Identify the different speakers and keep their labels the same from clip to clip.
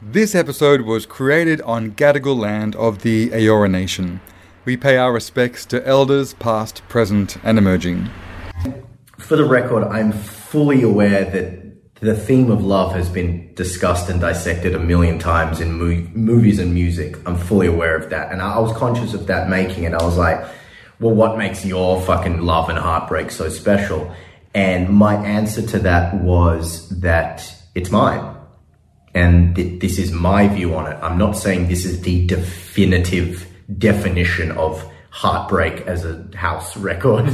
Speaker 1: This episode was created on Gadigal land of the Eora Nation. We pay our respects to elders past, present, and emerging.
Speaker 2: For the record, I'm fully aware that the theme of love has been discussed and dissected a million times in mo- movies and music. I'm fully aware of that. And I, I was conscious of that making it. I was like, well, what makes your fucking love and heartbreak so special? And my answer to that was that it's mine. And th- this is my view on it. I'm not saying this is the definitive definition of heartbreak as a house record.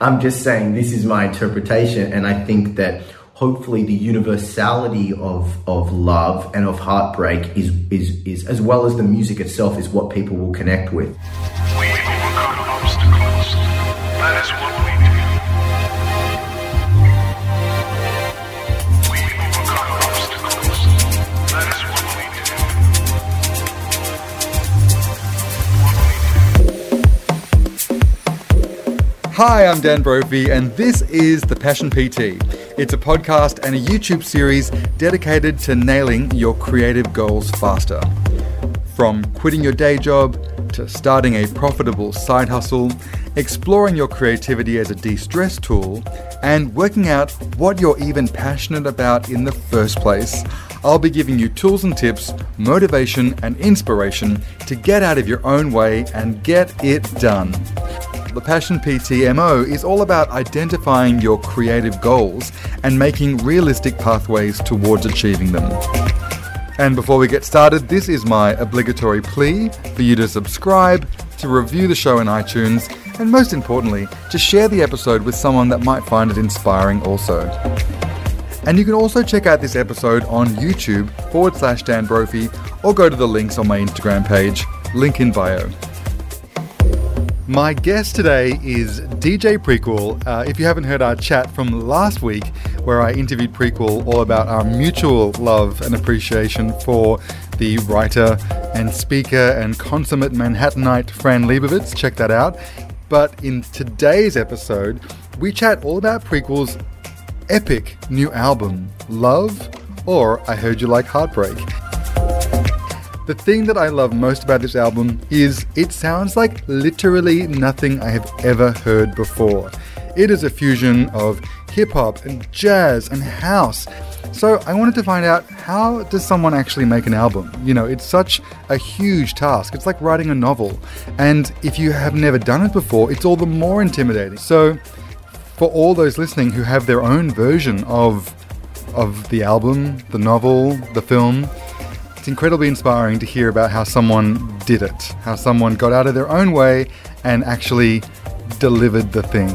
Speaker 2: I'm just saying this is my interpretation. And I think that hopefully the universality of, of love and of heartbreak is, is, is, as well as the music itself, is what people will connect with.
Speaker 3: We overcome obstacles. That is what
Speaker 1: Hi, I'm Dan Brophy, and this is The Passion PT. It's a podcast and a YouTube series dedicated to nailing your creative goals faster. From quitting your day job to starting a profitable side hustle, exploring your creativity as a de stress tool, and working out what you're even passionate about in the first place, I'll be giving you tools and tips, motivation, and inspiration to get out of your own way and get it done. The Passion PTMO is all about identifying your creative goals and making realistic pathways towards achieving them. And before we get started, this is my obligatory plea for you to subscribe, to review the show in iTunes, and most importantly, to share the episode with someone that might find it inspiring also. And you can also check out this episode on YouTube forward slash Dan Brophy or go to the links on my Instagram page, link in bio. My guest today is DJ Prequel. Uh, if you haven't heard our chat from last week, where I interviewed Prequel all about our mutual love and appreciation for the writer and speaker and consummate Manhattanite Fran Lebowitz, check that out. But in today's episode, we chat all about Prequel's epic new album, Love, or I Heard You Like Heartbreak. The thing that I love most about this album is it sounds like literally nothing I have ever heard before. It is a fusion of hip hop and jazz and house. So I wanted to find out how does someone actually make an album? You know, it's such a huge task. It's like writing a novel. And if you have never done it before, it's all the more intimidating. So for all those listening who have their own version of of the album, the novel, the film, it's incredibly inspiring to hear about how someone did it, how someone got out of their own way and actually delivered the thing.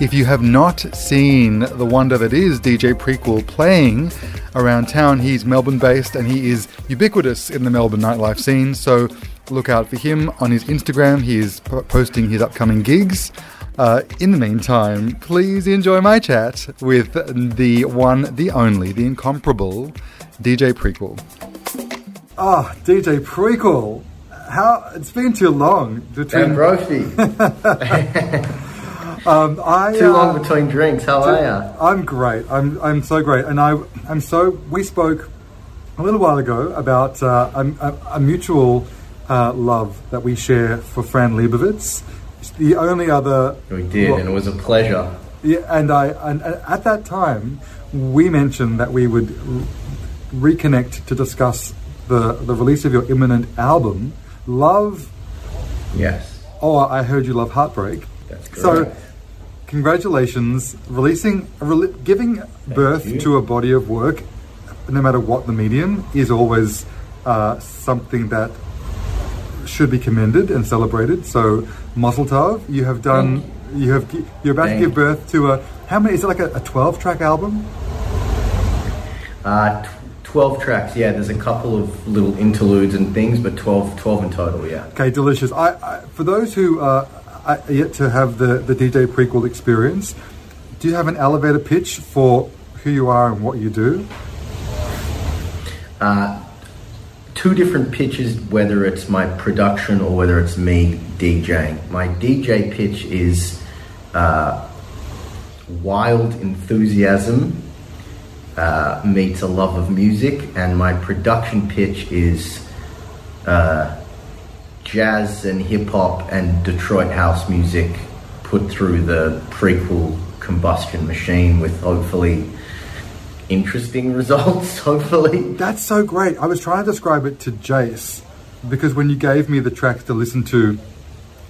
Speaker 1: If you have not seen the wonder that is DJ Prequel playing around town, he's Melbourne based and he is ubiquitous in the Melbourne nightlife scene. So look out for him on his Instagram. He is posting his upcoming gigs. Uh, in the meantime, please enjoy my chat with the one, the only, the incomparable DJ Prequel. Ah, DJ Prequel. How it's been too long between.
Speaker 2: Dan Brophy.
Speaker 1: um, I,
Speaker 2: Too
Speaker 1: uh,
Speaker 2: long between drinks. How are you?
Speaker 1: I'm great. I'm I'm so great, and I I'm so. We spoke a little while ago about uh, a, a, a mutual uh, love that we share for Fran Lebowitz. The only other.
Speaker 2: We did, and it was a pleasure.
Speaker 1: Yeah, and I and and at that time we mentioned that we would re- reconnect to discuss the the release of your imminent album, Love.
Speaker 2: Yes,
Speaker 1: Oh, I heard you love Heartbreak.
Speaker 2: that's
Speaker 1: So, congratulations, releasing, rel- giving birth
Speaker 2: you.
Speaker 1: to a body of work, no matter what the medium, is always uh, something that should be commended and celebrated. So, Mazel Tov, you have done. You have. You're about
Speaker 2: Thank
Speaker 1: to give birth to a. How many? Is it like a, a 12 track album?
Speaker 2: Uh, tw- 12 tracks, yeah, there's a couple of little interludes and things, but 12, 12 in total, yeah.
Speaker 1: Okay, delicious. I, I for those who uh, are yet to have the the DJ prequel experience, do you have an elevator pitch for who you are and what you do?
Speaker 2: Two different pitches, whether it's my production or whether it's me DJing. My DJ pitch is uh, wild enthusiasm uh, meets a love of music, and my production pitch is uh, jazz and hip hop and Detroit house music put through the prequel combustion machine with hopefully interesting results. Hopefully,
Speaker 1: That's so great. I was trying to describe it to Jace because when you gave me the tracks to listen to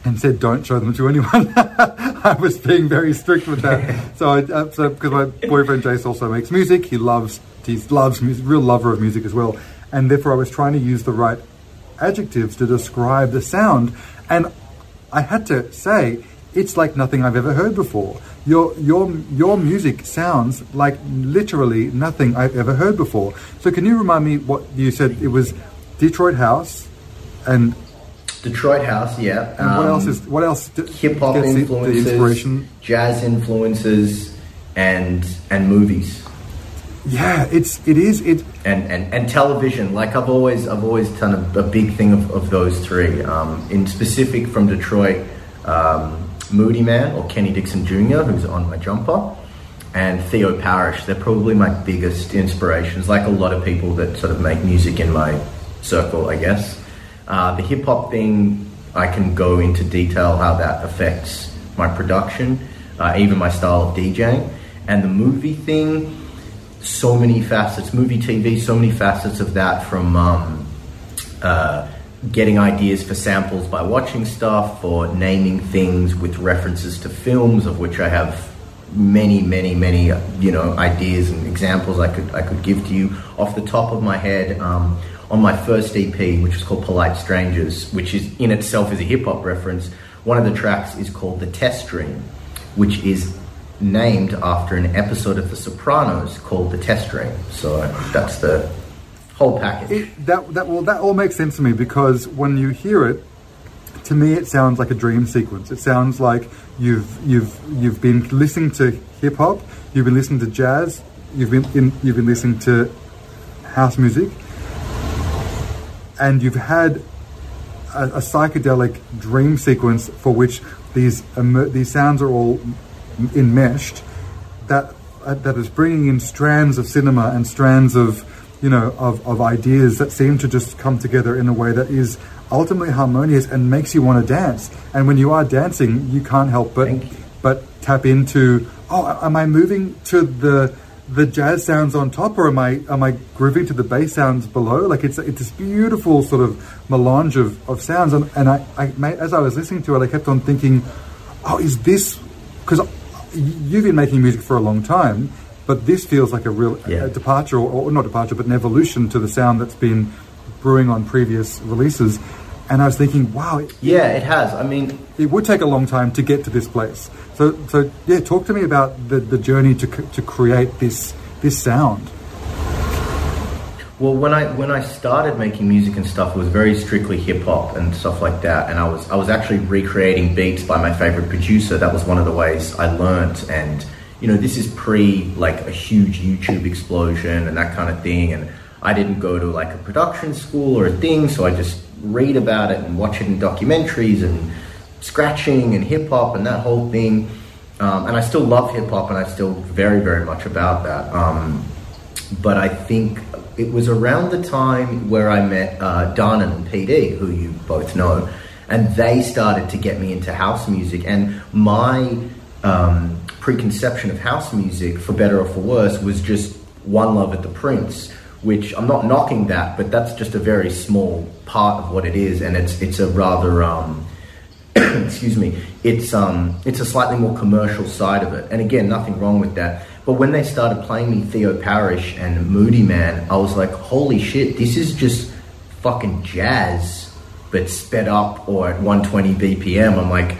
Speaker 1: and said don't show them to anyone, I was being very strict with that. so, I, uh, so because my boyfriend Jace also makes music, he loves he loves music, real lover of music as well, and therefore I was trying to use the right adjectives to describe the sound, and I had to say it's like nothing I've ever heard before. Your your your music sounds like literally nothing I've ever heard before. So can you remind me what you said? It was Detroit house, and,
Speaker 2: Detroit house, yeah.
Speaker 1: and what
Speaker 2: Um,
Speaker 1: else is what else d-
Speaker 2: hip hop influences,
Speaker 1: the inspiration?
Speaker 2: jazz influences, and and movies.
Speaker 1: Yeah, it's it is it.
Speaker 2: and, and, and television. Like I've always I've always done a, a big thing of, of those three. Um, in specific from Detroit, um, Moodymann or Kenny Dixon Jr., who's on my jumper, and Theo Parrish. They're probably my biggest inspirations. Like a lot of people that sort of make music in my circle, I guess. Uh, the hip hop thing, I can go into detail how that affects my production, uh, even my style of DJing. And the movie thing, so many facets, movie, TV, so many facets of that from um, uh, getting ideas for samples by watching stuff or naming things with references to films, of which I have many, many, many, you know, ideas and examples I could I could give to you off the top of my head. Um, on my first EP, which is called Polite Strangers, which is in itself is a hip hop reference. One of the tracks is called The Test Dream, which is named after an episode of The Sopranos called The Test Dream. So that's the whole package.
Speaker 1: It, that that well, that all makes sense to me because when you hear it, to me it sounds like a dream sequence. It sounds like you've you've you've been listening to hip hop, you've been listening to jazz, you've been in, you've been listening to house music, and you've had a, a psychedelic dream sequence for which these emer- these sounds are all enmeshed. That uh, that is bringing in strands of cinema and strands of you know of, of ideas that seem to just come together in a way that is ultimately harmonious and makes you want to dance. And when you are dancing, you can't help but but tap into oh, am I moving to the the jazz sounds on top, or am I am I grooving to the bass sounds below? Like it's it's this beautiful sort of melange of, of sounds, and, and I, I as I was listening to it, I kept on thinking, oh, is this because uh, you've been making music for a long time, but this feels like a real
Speaker 2: Yeah.
Speaker 1: a departure, or, or not departure, but an evolution to the sound that's been brewing on previous releases. And I was thinking, wow, it,
Speaker 2: Yeah, it has. I mean,
Speaker 1: it would take a long time to get to this place. So, so yeah, talk to me about the, the journey to, to create this this sound.
Speaker 2: Well, when I when I started making music and stuff, it was very strictly hip hop and stuff like that. And I was I was actually recreating beats by my favorite producer. That was one of the ways I learnt. And you know, this is pre like a huge YouTube explosion and that kind of thing. And I didn't go to like a production school or a thing, so I just read about it and watch it in documentaries and scratching and hip hop and that whole thing. Um, and I still love hip hop, and I still very very much about that. Um, but I think it was around the time where I met uh, and PD, who you both know, and they started to get me into house music. And my um, preconception of house music, for better or for worse, was just One Love at the Prince, which I'm not knocking that, but that's just a very small part of what it is, and it's it's a rather um, excuse me, it's um, it's a slightly more commercial side of it. And again, nothing wrong with that. But when they started playing me Theo Parrish and Moodymann, I was like, holy shit, this is just fucking jazz, but sped up or at 120 BPM. I'm like,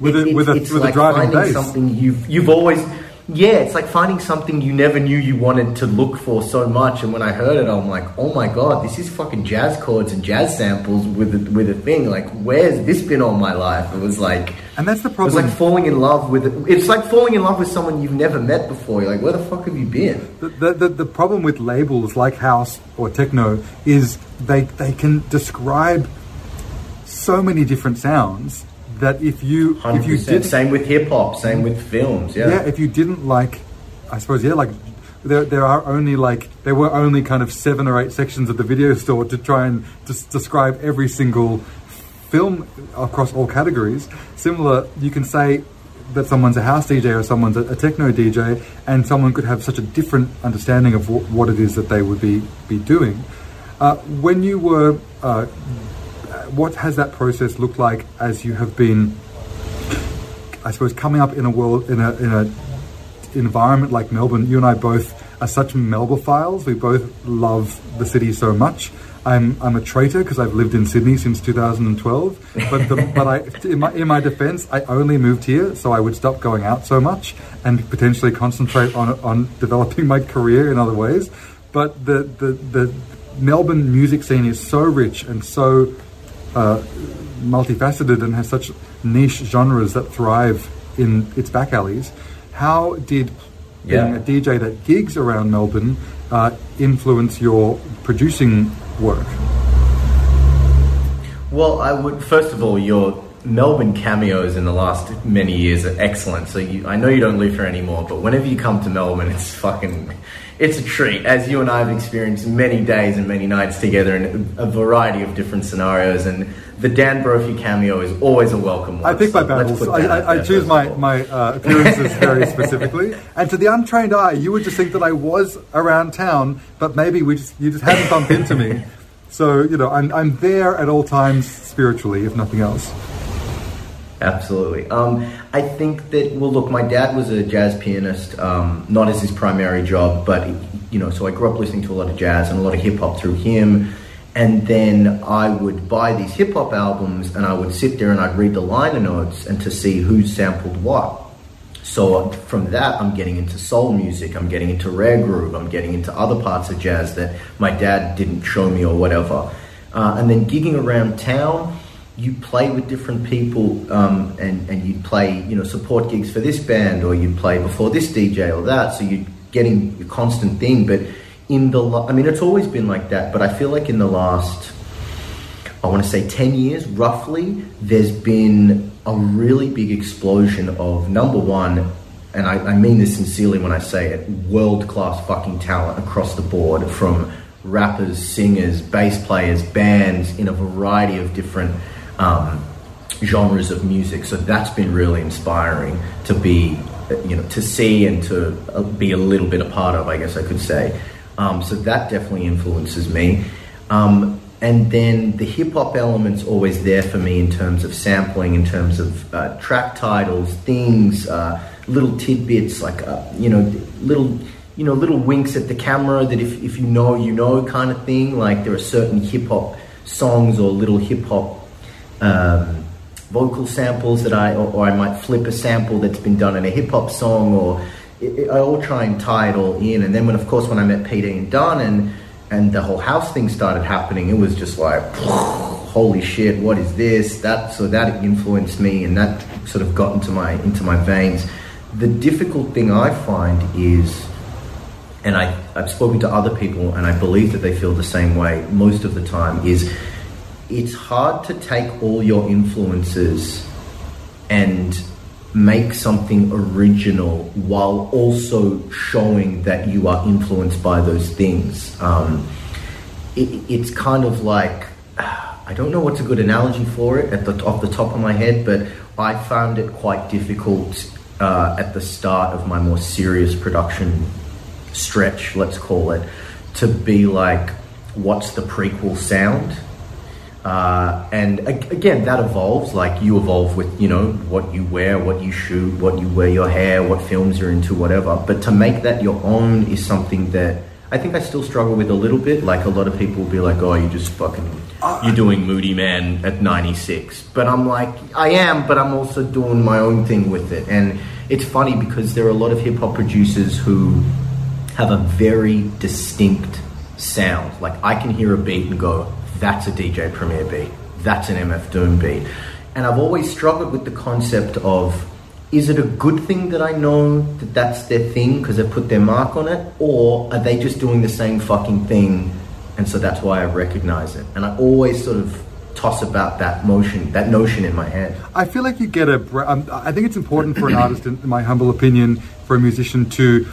Speaker 1: With a- with a- with a driving
Speaker 2: finding
Speaker 1: bass.
Speaker 2: something you've you've always. Yeah, it's like finding something you never knew you wanted to look for so much. And when I heard it, I'm like, oh my god, this is fucking jazz chords and jazz samples with a, with a thing. Like, where's this been all my life? It was like,
Speaker 1: And that's the
Speaker 2: it was
Speaker 1: problem.
Speaker 2: like falling in love with. it. It's like falling in love with someone you've never met before. You're like, where the fuck have you been?
Speaker 1: The, the, the, the problem with labels like house or techno is they they can describe so many different sounds that if you if
Speaker 2: Hundred
Speaker 1: you did
Speaker 2: Same with hip hop. Same with films. Yeah.
Speaker 1: yeah if you didn't like I suppose yeah like there, there are only like there were only kind of seven or eight sections of the video store to try and des- describe every single film across all categories. Similar, you can say that someone's a house DJ or someone's a, a techno DJ, and someone could have such a different understanding of wh- what it is that they would be be doing. Uh, when you were, uh, what has that process looked like as you have been? I suppose coming up in a world in a in a environment like Melbourne, you and I both are such Melbophiles. We both love the city so much. I'm, I'm a traitor because I've lived in Sydney since 2012. But the, but I in my in my defence, I only moved here so I would stop going out so much and potentially concentrate on on developing my career in other ways. But the the, the Melbourne music scene is so rich and so uh, multifaceted and has such niche genres that thrive in its back alleys. How did being
Speaker 2: Yeah.
Speaker 1: a DJ that gigs around Melbourne uh, influence your producing work?
Speaker 2: Well, I would first of all, your Melbourne cameos in the last many years are excellent. So you, I know you don't live here anymore, but whenever you come to Melbourne, it's fucking, it's a treat. As you and I have experienced many days and many nights together in a variety of different scenarios, and the Dan Brophy cameo is always a welcome one.
Speaker 1: I pick my battles.
Speaker 2: put
Speaker 1: I, I, I choose my, my uh, appearances very specifically. And to the untrained eye, you would just think that I was around town, but maybe we just you just hadn't bumped into me. So you know, I'm I'm there at all times spiritually, if nothing else.
Speaker 2: Absolutely. Um, I think that well, look, my dad was a jazz pianist, um, not as his primary job, but you know, so I grew up listening to a lot of jazz and a lot of hip hop through him. And then I would buy these hip hop albums, and I would sit there and I'd read the liner notes and to see who sampled what. So from that, I'm getting into soul music, I'm getting into rare groove, I'm getting into other parts of jazz that my dad didn't show me or whatever. Uh, and then gigging around town, you play with different people, um, and and you play, you know, support gigs for this band, or you play before this DJ or that. So you're getting a constant thing. But in the, I mean, it's always been like that. But I feel like in the last I want to say 10 years roughly, there's been a really big explosion of number one, and I, I mean this sincerely when I say it, world class fucking talent across the board from rappers, singers, bass players, bands in a variety of different um, genres of music. So that's been really inspiring to be, you know, to see and to uh, be a little bit a part of, I guess I could say. Um, so that definitely influences me. Um, and then the hip hop element's always there for me in terms of sampling, in terms of uh, track titles, things, uh, little tidbits, like uh, you know, little you know, little winks at the camera that if, if you know, you know, kind of thing. Like there are certain hip hop songs or little hip hop um, vocal samples that I, or, or I might flip a sample that's been done in a hip hop song, or it, it- I all try and tie it all in. And then when, of course, when I met Peter and Don and and the whole house thing started happening, it was just like, holy shit, what is this? That so that influenced me, and that sort of got into my into my veins. The difficult thing I find is and I, I've spoken to other people and I believe that they feel the same way most of the time is it's hard to take all your influences and make something original while also showing that you are influenced by those things. Um, it, it's kind of like I don't know what's a good analogy for it at the off the top of my head, but I found it quite difficult uh, at the start of my more serious production stretch, let's call it, to be like, what's the prequel sound? Uh, and ag- again, that evolves. Like you evolve with, you know, what you wear, what you shoot, what you wear your hair, what films you're into, whatever. But to make that your own is something that I think I still struggle with a little bit. Like a lot of people will be like, "Oh, you just fucking, you're doing Moodymann at 96." But I'm like, I am, but I'm also doing my own thing with it. And it's funny because there are a lot of hip hop producers who have a very distinct sound. Like I can hear a beat and go, that's a DJ Premier beat, that's an MF Doom beat. And I've always struggled with the concept of is it a good thing that I know that that's their thing because they put their mark on it, or are they just doing the same fucking thing and so that's why I recognize it? And I always sort of toss about that motion, that notion in my head.
Speaker 1: I feel like you get a. Um, I think it's important for an artist, in my humble opinion, for a musician to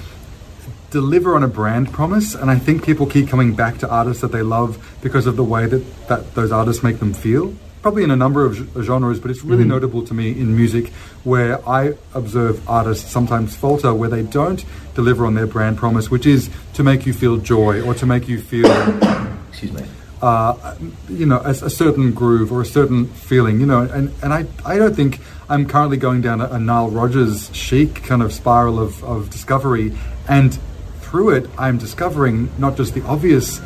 Speaker 1: deliver on a brand promise, and I think people keep coming back to artists that they love because of the way that, that those artists make them feel. Probably in a number of genres, but it's really notable to me in music where I observe artists sometimes falter where they don't deliver on their brand promise, which is to make you feel joy or to make you feel
Speaker 2: Excuse me.
Speaker 1: uh, you know, a, a certain groove or a certain feeling, you know, and, and I, I don't think I'm currently going down a, a Nile Rodgers chic kind of spiral of, of discovery. And through it, I'm discovering not just the obvious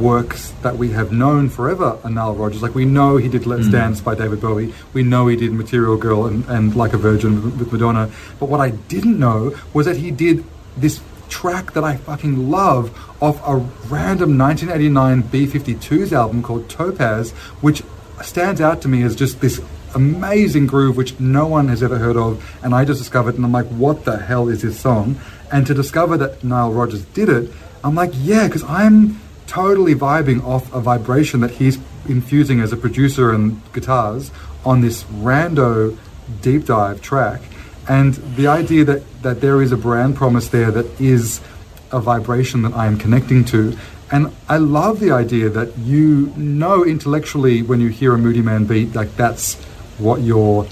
Speaker 1: works that we have known forever are Nile Rodgers. Like we know he did Let's hmm. Dance by David Bowie. We know he did Material Girl and, and Like a Virgin with- with Madonna. But what I didn't know was that he did this track that I fucking love off a random 1989 B-52s album called Topaz, which stands out to me as just this amazing groove which no one has ever heard of and I just discovered and I'm like what the hell is this song and to discover that Nile Rodgers did it I'm like yeah because I'm totally vibing off a vibration that he's infusing as a producer and guitars on this rando deep dive track and the idea that that there is a brand promise there that is a vibration that I am connecting to. And I love the idea that you know intellectually when you hear a Moodymann beat, like that's what you're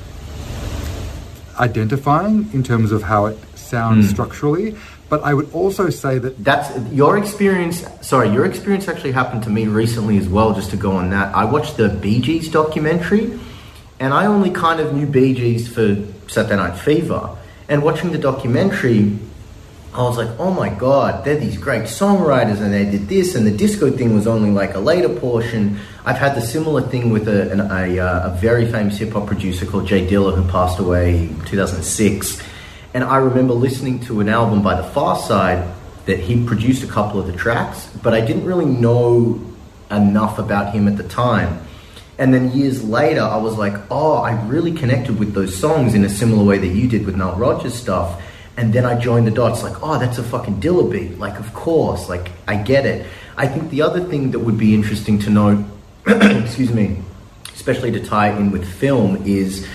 Speaker 1: identifying in terms of how it sounds structurally. But I would also say that
Speaker 2: That's your experience. Sorry, your experience actually happened to me recently as well. Just to go on that, I watched the Bee Gees documentary, and I only kind of knew Bee Gees for Saturday Night Fever. And watching the documentary, I was like, oh my god, they're these great songwriters, and they did this, and the disco thing was only like a later portion. I've had the similar thing with a, an, a, uh, a very famous hip hop producer called Jay Dilla, who passed away in 2006. And I remember listening to an album by The Pharcyde that he produced a couple of the tracks, but I didn't really know enough about him at the time. And then years later, I was like, oh, I really connected with those songs in a similar way that you did with Nile Rodgers stuff. And then I joined the dots, like, oh, that's a fucking Dilla beat. Like, of course, like, I get it. I think the other thing that would be interesting to note, excuse me, especially to tie in with film, is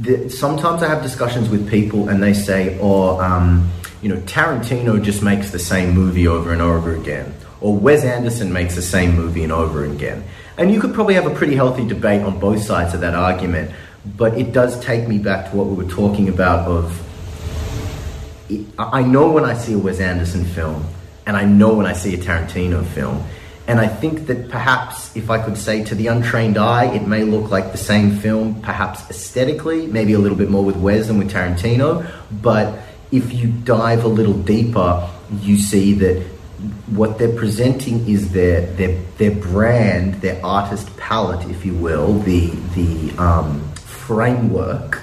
Speaker 2: that sometimes I have discussions with people and they say, oh, um, you know, Tarantino just makes the same movie over and over again, or Wes Anderson makes the same movie and over again. And you could probably have a pretty healthy debate on both sides of that argument, but it does take me back to what we were talking about of I know when I see a Wes Anderson film, and I know when I see a Tarantino film. And I think that perhaps, if I could say to the untrained eye, it may look like the same film, perhaps aesthetically, maybe a little bit more with Wes than with Tarantino. But if you dive a little deeper, you see that what they're presenting is their their their brand, their artist palette, if you will, the the um, framework,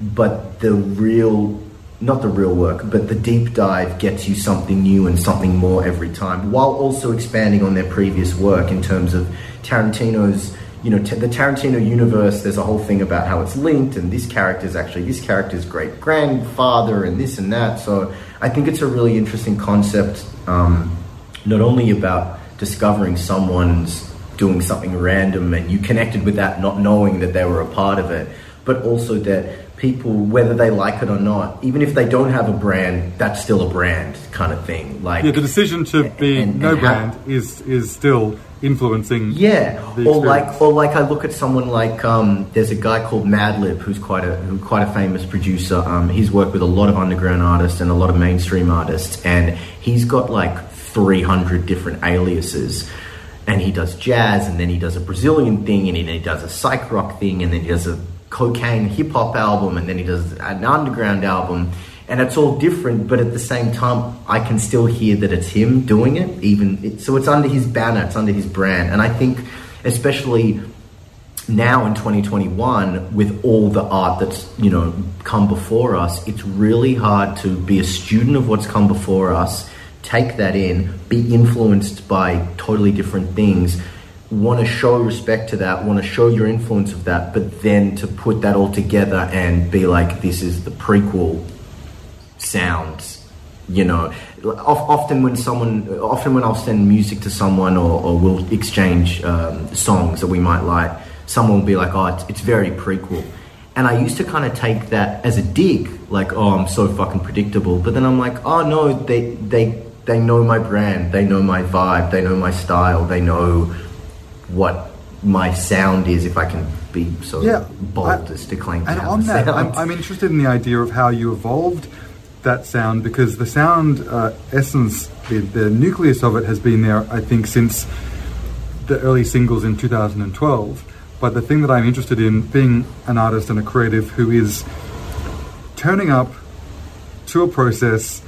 Speaker 2: but the real not the real work, but the deep dive gets you something new and something more every time, while also expanding on their previous work in terms of Tarantino's. You know, t- the Tarantino universe. There's a whole thing about how it's linked, and this character is actually this character's great grandfather, and this and that. So I think it's a really interesting concept. Um, not only about discovering someone's doing something random and you connected with that not knowing that they were a part of it, but also that people, whether they like it or not, even if they don't have a brand, that's still a brand kind of thing. Like
Speaker 1: yeah, the decision to be
Speaker 2: and-
Speaker 1: no
Speaker 2: and
Speaker 1: brand is is still influencing.
Speaker 2: Yeah, or like, or like I look at someone like um, there's a guy called Madlib who's quite a who quite a famous producer. Um, he's worked with a lot of underground artists and a lot of mainstream artists, and he's got like 300 different aliases. And he does jazz, and then he does a Brazilian thing, and then he does a psych rock thing, and then he does a cocaine hip hop album, and then he does an underground album, and it's all different. But at the same time, I can still hear that it's him doing it. Even it, so, it's under his banner, it's under his brand, and I think, especially now in 2021 with all the art that's you know come before us it's really hard to be a student of what's come before us take that in be influenced by totally different things want to show respect to that want to show your influence of that but then to put that all together and be like this is the prequel sounds you know? Often when someone often when i'll send music to someone or, or we'll exchange um, songs that we might like someone will be like oh it's, it's very prequel. And i used to kind of take that as a dig like oh i'm so fucking predictable. But then i'm like oh no they they they know my brand, they know my vibe, they know my style, they know what my sound is. If I can be so
Speaker 1: Yeah,
Speaker 2: bold
Speaker 1: I-
Speaker 2: as to claim. to
Speaker 1: And
Speaker 2: have
Speaker 1: on that. I'm, I'm interested in the idea of how you evolved that sound because the sound uh, essence, the, the nucleus of it has been there, I think, since the early singles in 2012. But the thing that I'm interested in, being an artist and a creative who is turning up to a process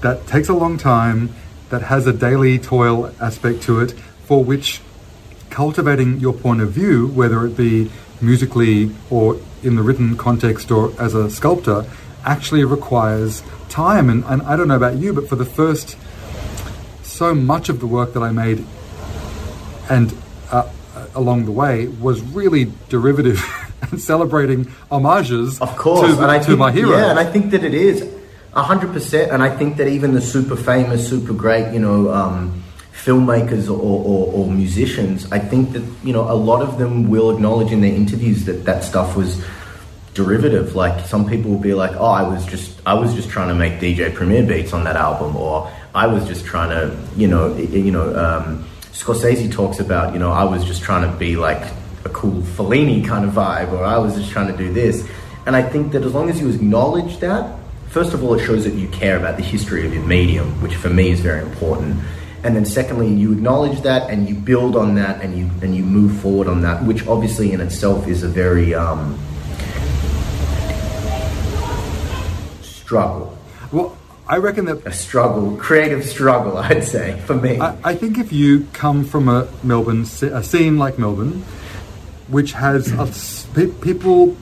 Speaker 1: that takes a long time, that has a daily toil aspect to it, for which cultivating your point of view, whether it be musically or in the written context or as a sculptor, actually requires time. And, and I don't know about you, but for the first so much of the work that I made and uh, along the way was really derivative and celebrating homages
Speaker 2: Of course,
Speaker 1: to,
Speaker 2: and I
Speaker 1: to
Speaker 2: think,
Speaker 1: my hero.
Speaker 2: Yeah, and I think that it is hundred percent. And I think that even the super famous, super great, you know, um, filmmakers or, or, or musicians, I think that you know a lot of them will acknowledge in their interviews that that stuff was derivative. Like some people will be like, "Oh, I was just I was just trying to make DJ Premier beats on that album," or "I was just trying to, you know, you know." Um, Scorsese talks about, you know, I was just trying to be like a cool Fellini kind of vibe, or I was just trying to do this. And I think that as long as you acknowledge that, first of all, it shows that you care about the history of your medium, which for me is very important. And then secondly, you acknowledge that and you build on that and you and you move forward on that, which obviously in itself is a very um, struggle,
Speaker 1: Well, I reckon that
Speaker 2: a struggle, creative struggle, I'd say for me.
Speaker 1: I, I think if you come from a Melbourne, a scene like Melbourne, which has a people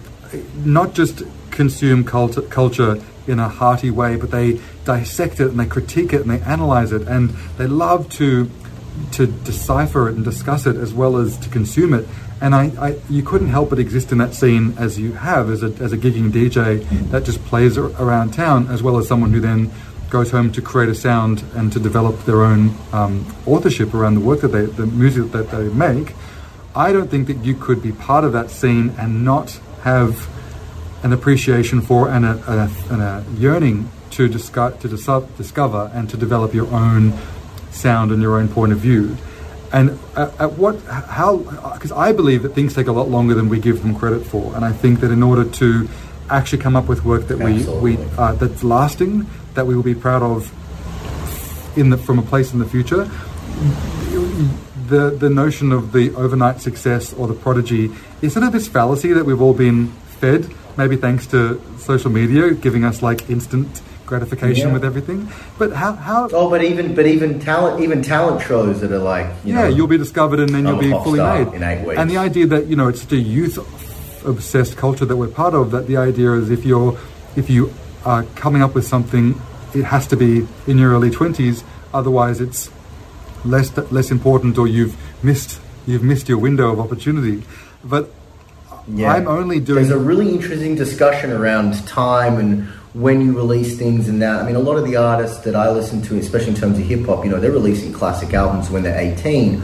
Speaker 1: not just consume culture, culture in a hearty way, but they dissect it and they critique it and they analyze it and they love to to decipher it and discuss it as well as to consume it. And I, I you couldn't help but exist in that scene as you have as a, as a gigging DJ that just plays ar- around town, as well as someone who then goes home to create a sound and to develop their own um, authorship around the work that they, the music that they make. I don't think that you could be part of that scene and not have an appreciation for and a, a, and a yearning to, disco- to dis- discover and to develop your own sound and your own point of view. And at, at what, how, because I believe that things take a lot longer than we give them credit for. And I think that in order to actually come up with work that we, we uh, that's lasting, that we will be proud of in the, from a place in the future, the the notion of the overnight success or the prodigy is sort of this fallacy that we've all been fed, maybe thanks to social media giving us like instant gratification
Speaker 2: Yeah.
Speaker 1: with everything. But how how
Speaker 2: Oh, but even but even talent even talent shows that are like you
Speaker 1: yeah,
Speaker 2: know,
Speaker 1: you'll be discovered and then
Speaker 2: I'm
Speaker 1: you'll be fully made.
Speaker 2: in eight weeks.
Speaker 1: And the idea that you know it's such a youth obsessed culture that we're part of. That the idea is if you're if you are coming up with something, it has to be in your early twenties. Otherwise, it's less less important, or you've missed you've missed your window of opportunity. But
Speaker 2: Yeah.
Speaker 1: I'm only doing.
Speaker 2: There's a really interesting discussion around time and when you release things and that. I mean, a lot of the artists that I listen to, especially in terms of hip hop, you know, they're releasing classic albums when they're 18,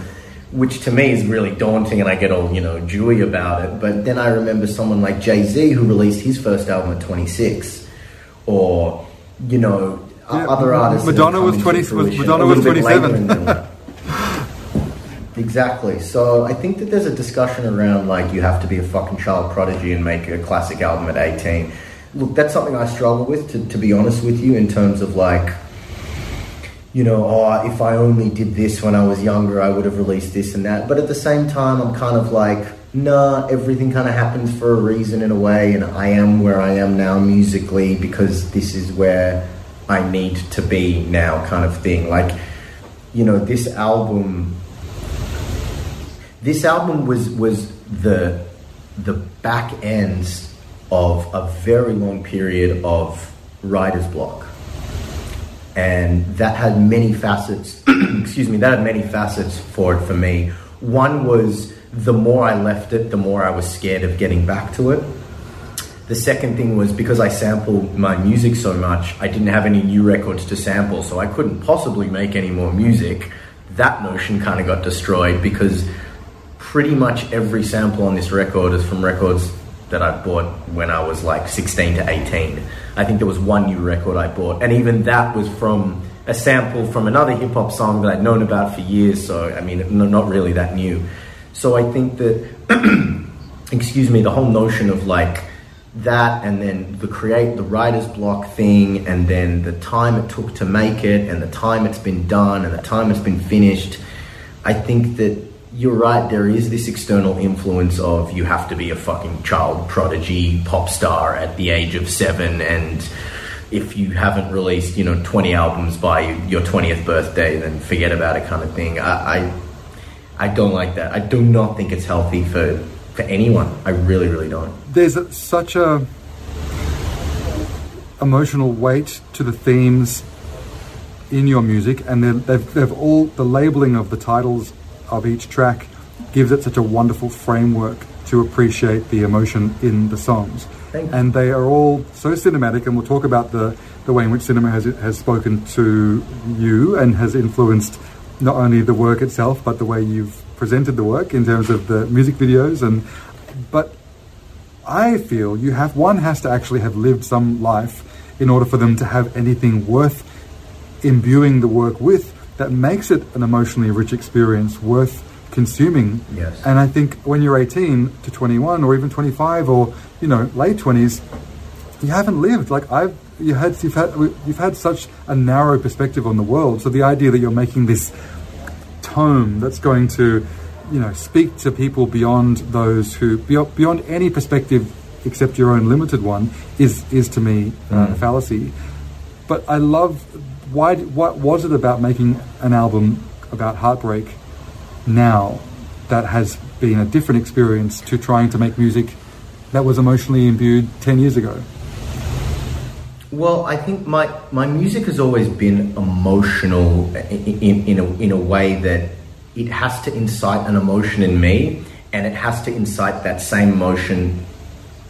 Speaker 2: which to me is really daunting and I get all, you know, dewy about it. But then I remember someone like Jay Z who released his first album at 26, or, you know,
Speaker 1: Yeah,
Speaker 2: other artists.
Speaker 1: Madonna was 20 was- Madonna was 27.
Speaker 2: Exactly. So I think that there's a discussion around like you have to be a fucking child prodigy and make a classic album at 18. Look, that's something I struggle with, to, to be honest with you, in terms of like, you know, oh, if I only did this when I was younger, I would have released this and that. But at the same time, I'm kind of like, nah, everything kind of happens for a reason in a way, and I am where I am now musically because this is where I need to be now, kind of thing. Like, you know, this album this album was was the the back ends of a very long period of writer's block. And that had many facets excuse me that had many facets for it for me. One was the more i left it the more i was scared of getting back to it. The second thing was because i sampled my music so much i didn't have any new records to sample so i couldn't possibly make any more music. That notion kind of got destroyed because pretty much every sample on this record is from records that I bought when I was like 16 to 18. I think there was one new record I bought, and even that was from a sample from another hip hop song that I'd known about for years. So I mean, not really that new. So I think that, excuse me, the whole notion of like that and then the create the writer's block thing and then the time it took to make it and the time it's been done and the time it's been finished i think that you're right there is this external influence of you have to be a fucking child prodigy pop star at the age of seven and if you haven't released you know 20 albums by your 20th birthday then forget about it kind of thing. I i, I don't like that. I do not think it's healthy for for anyone. I really really don't.
Speaker 1: There's such a emotional weight to the themes in your music, and they've, they've all the labeling of the titles of each track gives it such a wonderful framework to appreciate the emotion in the songs. And they are all so cinematic, and we'll talk about the, the way in which cinema has, has spoken to you and has influenced not only the work itself, but the way you've presented the work in terms of the music videos. And But I feel you have one has to actually have lived some life in order for them to have anything worth imbuing the work with that makes it an emotionally rich experience worth consuming.
Speaker 2: Yes.
Speaker 1: And I think when you're 18 to 21 or even 25 or you know late 20s, you haven't lived. Like I've you had you've had you've had such a narrow perspective on the world. So the idea that you're making this tome that's going to you know speak to people beyond those who beyond any perspective except your own limited one is is to me uh, mm. a fallacy. But I love why. What was it about making an album about heartbreak now that has been a different experience to trying to make music that was emotionally imbued ten years ago?
Speaker 2: Well, I think my, my music has always been emotional in, in, in, a, in a way that it has to incite an emotion in me and it has to incite that same emotion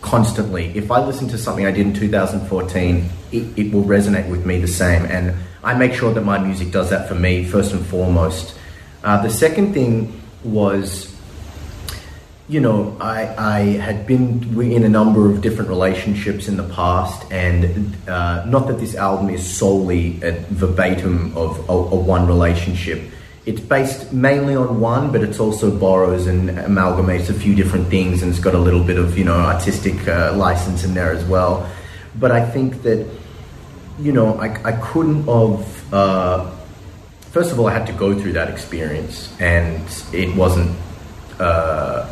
Speaker 2: constantly. If I listen to something I did in 2014, it, it, will resonate with me the same. And I make sure that my music does that for me first and foremost. Uh, the second thing was, you know, I, I had been in a number of different relationships in the past, and uh, not that this album is solely a verbatim of a, a one relationship it's based mainly on one, but it's also borrows and amalgamates a few different things, and it's got a little bit of you know artistic uh, license in there as well. But I think that you know I, I couldn't have. Uh, first of all, I had to go through that experience, and it wasn't uh,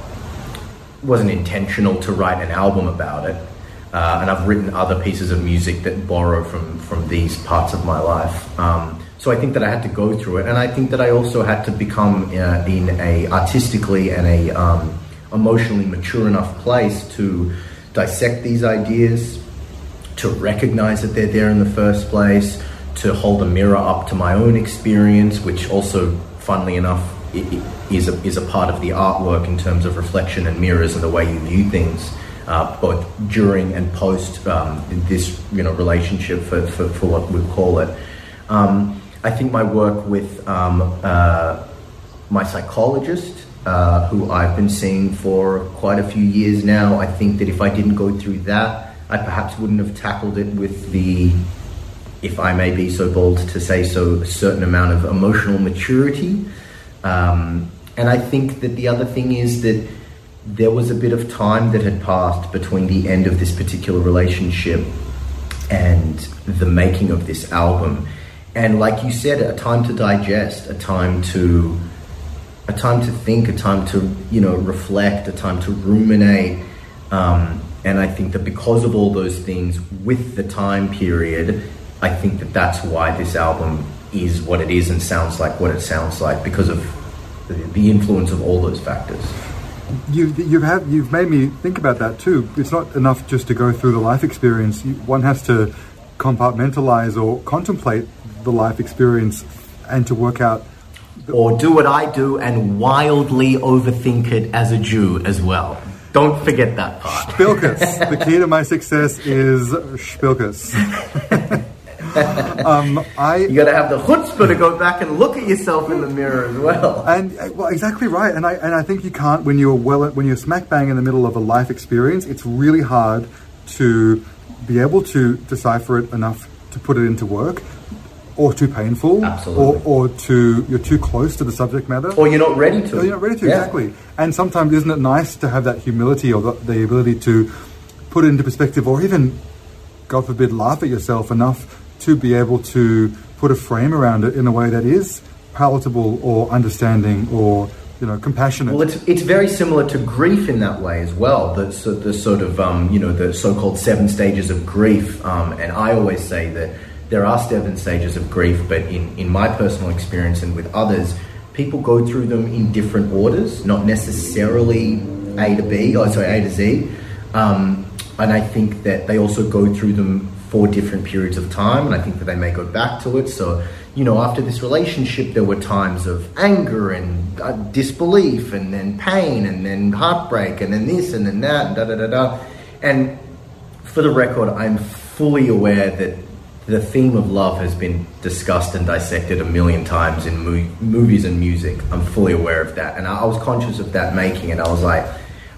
Speaker 2: wasn't intentional to write an album about it. Uh, and I've written other pieces of music that borrow from from these parts of my life. Um, so I think that I had to go through it, and I think that I also had to become uh, in a artistically and a um, emotionally mature enough place to dissect these ideas, to recognize that they're there in the first place, to hold a mirror up to my own experience, which also, funnily enough, is a, is a part of the artwork in terms of reflection and mirrors and the way you view things. Uh, both during and post um, this you know relationship for, for, for what we call it. Um, I think my work with um, uh, my psychologist, uh, who I've been seeing for quite a few years now, I think that if I didn't go through that, I perhaps wouldn't have tackled it with the, if I may be so bold to say so, a certain amount of emotional maturity. Um, and I think that the other thing is that there was a bit of time that had passed between the end of this particular relationship and the making of this album and like you said, a time to digest, a time to a time to think, a time to you know reflect, a time to ruminate. Um, and I think that because of all those things, with the time period, I think that that's why this album is what it is and sounds like what it sounds like because of the, the influence of all those factors.
Speaker 1: You, you've had, you've made me think about that too. It's not enough just to go through the life experience. One has to compartmentalize or contemplate the life experience and to work out.
Speaker 2: or do what I do and wildly overthink it as a Jew as well. Don't forget that part.
Speaker 1: Spilkus. the key to my success is Spilkus. um, I,
Speaker 2: you got to have the chutzpah to go back and look at yourself in the mirror as well.
Speaker 1: And uh, well, exactly right. And I and I think you can't when you're well when you're smack bang in the middle of a life experience. It's really hard to be able to decipher it enough to put it into work or too painful,
Speaker 2: Absolutely.
Speaker 1: or, or too you're too close to the subject matter,
Speaker 2: Or you're not ready to.
Speaker 1: or you're not ready to
Speaker 2: Yeah.
Speaker 1: exactly. And sometimes isn't it nice to have that humility or the, the ability to put it into perspective, or even, God forbid, laugh at yourself enough to be able to put a frame around it in a way that is palatable or understanding or you know compassionate.
Speaker 2: Well, it's it's very similar to grief in that way as well. The so, the sort of um, you know the so-called seven stages of grief, um, and I always say that there are seven stages of grief, but in in my personal experience and with others, people go through them in different orders, not necessarily A to B, or sorry A to Z. Um, and I think that they also go through them for different periods of time, and I think that they may go back to it. So, you know, after this relationship, there were times of anger and uh, disbelief, and then pain, and then heartbreak, and then this, and then that, and da da da da. And for the record, I'm fully aware that the theme of love has been discussed and dissected a million times in mo- movies and music. I'm fully aware of that. And I, I was conscious of that making it. I was like,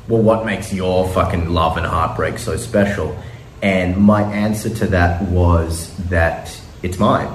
Speaker 2: well, what makes your fucking love and heartbreak so special? And my answer to that was that it's mine.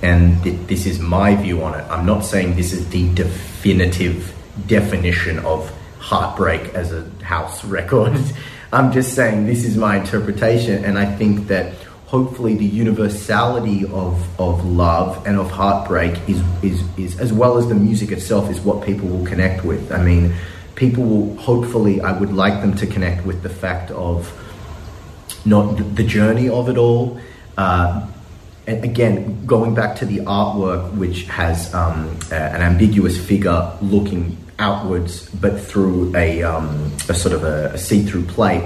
Speaker 2: And th- this is my view on it. I'm not saying this is the definitive definition of heartbreak as a house record. I'm just saying this is my interpretation, and I think that hopefully the universality of, of love and of heartbreak is, is, is, as well as the music itself, is what people will connect with. I mean, people will hopefully, I would like them to connect with the fact of not the journey of it all. Uh, and again, going back to the artwork, which has um, a- an ambiguous figure looking outwards, but through a, um, a sort of a, a see-through plate,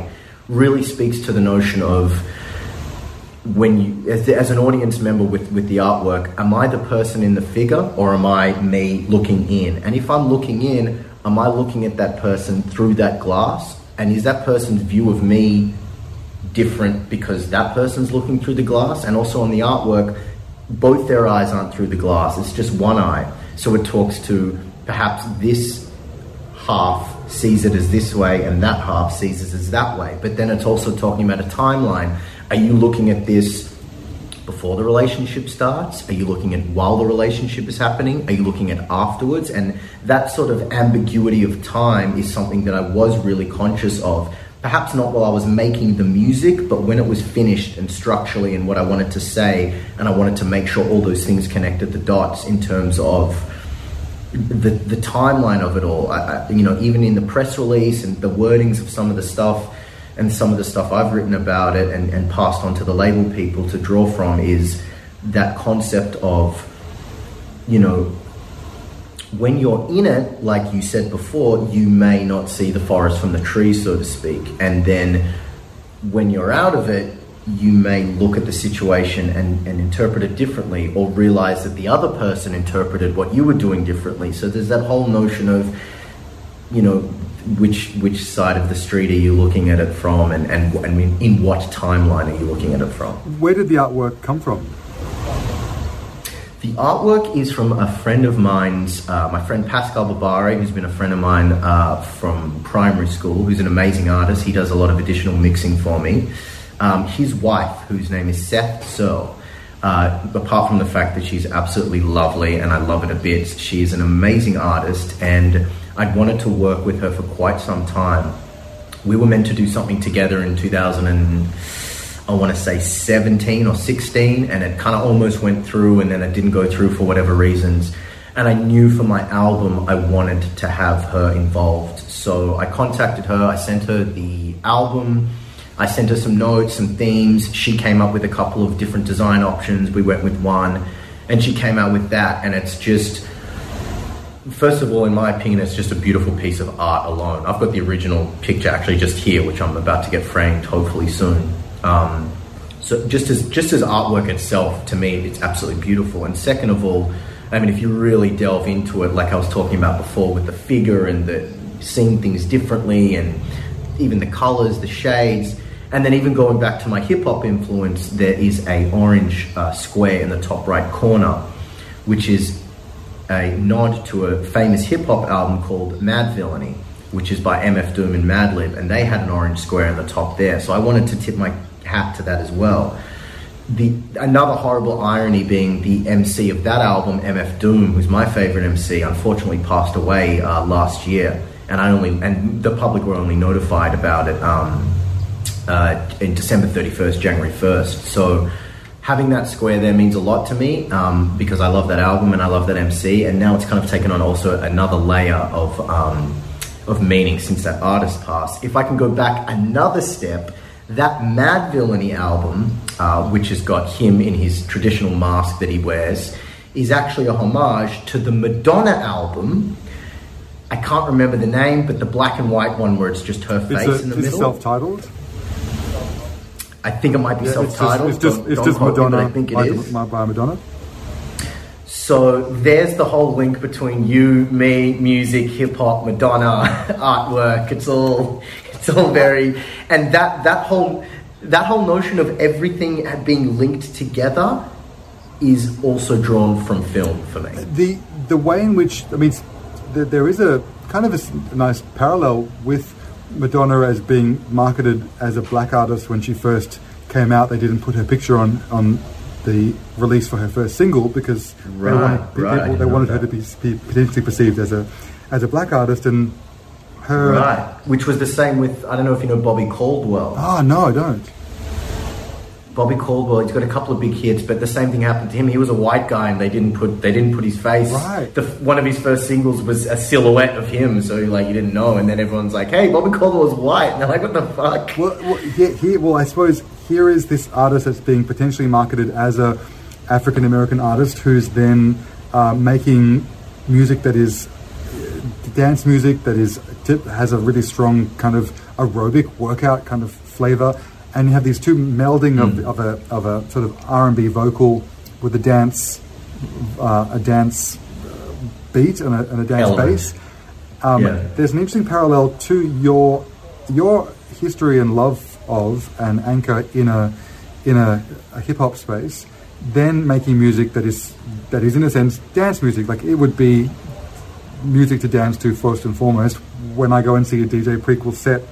Speaker 2: really speaks to the notion of when you, as, as an audience member with, with the artwork, am I the person in the figure or am I me looking in? And if I'm looking in, am I looking at that person through that glass? And is that person's view of me different because that person's looking through the glass? And also on the artwork, both their eyes aren't through the glass, it's just one eye. So it talks to perhaps this half sees it as this way and that half sees it as that way. But then it's also talking about a timeline. Are you looking at this before the relationship starts? Are you looking at while the relationship is happening? Are you looking at afterwards? And that sort of ambiguity of time is something that I was really conscious of. Perhaps not while I was making the music, but when it was finished and structurally and what I wanted to say, and I wanted to make sure all those things connected the dots in terms of the the timeline of it all. I, I, you know, even in the press release and the wordings of some of the stuff, and some of the stuff I've written about it and, and passed on to the label people to draw from is that concept of, you know, when you're in it, like you said before, you may not see the forest from the trees, so to speak, and then when you're out of it, you may look at the situation and, and interpret it differently or realize that the other person interpreted what you were doing differently. So there's that whole notion of, you know, which which side of the street are you looking at it from and, and, and in, in what timeline are you looking at it from?
Speaker 1: Where did the artwork come from?
Speaker 2: The artwork is from a friend of mine's, uh, my friend Pascal Babare, who's been a friend of mine uh, from primary school, who's an amazing artist. He does a lot of additional mixing for me. Um, his wife, whose name is Seth Searle, uh, apart from the fact that she's absolutely lovely and I love it a bit, she is an amazing artist and I'd wanted to work with her for quite some time. We were meant to do something together in 2000 and I want to say 17 or 16, and it kind of almost went through, and then it didn't go through for whatever reasons. And I knew for my album I wanted to have her involved. So I contacted her, I sent her the album, I sent her some notes, some themes. She came up with a couple of different design options. We went with one, and she came out with that, and it's just. First of all, in my opinion, it's just a beautiful piece of art alone. I've got the original picture actually just here, which I'm about to get framed hopefully soon. Um, so just as just as artwork itself, to me, it's absolutely beautiful. And second of all, I mean, if you really delve into it, like I was talking about before, with the figure and the seeing things differently, and even the colors, the shades, and then even going back to my hip hop influence, there is a orange uh, square in the top right corner, which is a nod to a famous hip hop album called Madvillainy, which is by MF Doom and Madlib, and they had an orange square in the top there. So I wanted to tip my hat to that as well. the another horrible irony being the MC of that album, MF Doom, who's my favorite MC, unfortunately passed away uh, last year, and I only and the public were only notified about it um, uh, in December thirty first, January first. So having that square there means a lot to me um, because I love that album and I love that MC, and now it's kind of taken on also another layer of um, of meaning since that artist passed. If I can go back another step, that Madvillainy album, uh, which has got him in his traditional mask that he wears, is actually a homage to the Madonna album. I can't remember the name, but the black and white one where it's just her face
Speaker 1: It's, a,
Speaker 2: in the
Speaker 1: it's
Speaker 2: middle.
Speaker 1: self-titled.
Speaker 2: I think it might be
Speaker 1: Yeah,
Speaker 2: self-titled.
Speaker 1: It's just, it's just
Speaker 2: quote me,
Speaker 1: Madonna
Speaker 2: I think it
Speaker 1: by,
Speaker 2: is.
Speaker 1: by- by Madonna.
Speaker 2: So there's the whole link between you, me, music, hip hop, Madonna, artwork. It's all, it's all very, and that that whole that whole notion of everything being linked together is also drawn from film for me.
Speaker 1: the the way in which I mean, there, there is a kind of a nice parallel with Madonna as being marketed as a black artist when she first came out. They didn't put her picture on on the release for her first single because
Speaker 2: Right,
Speaker 1: they wanted,
Speaker 2: right,
Speaker 1: people, they wanted her to be, be potentially perceived as a as a black artist and her.
Speaker 2: Right, which was the same with I don't know if you know Bobby Caldwell.
Speaker 1: Oh no, I don't.
Speaker 2: Bobby Caldwell, he's got a couple of big hits, but the same thing happened to him. He was a white guy, and they didn't put they didn't put his face.
Speaker 1: Right.
Speaker 2: The, one of his first singles was a silhouette of him, so like you didn't know, and then everyone's like, "Hey, Bobby Caldwell Caldwell's white," and they're like, "What the fuck?"
Speaker 1: Well, well, here, here, well, I suppose here is this artist that's being potentially marketed as a African American artist who's then uh, making music that is uh, dance music that is has a really strong kind of aerobic workout kind of flavor, and you have these two melding of, of a of a sort of R and B vocal with a dance uh, a dance beat and a, and a dance
Speaker 2: Element.
Speaker 1: bass. Um,
Speaker 2: Yeah.
Speaker 1: There's an interesting parallel to your your history and love of an anchor in a in a, a hip hop space, then making music that is that is in a sense dance music. Like it would be music to dance to first and foremost. When I go and see a DJ prequel set,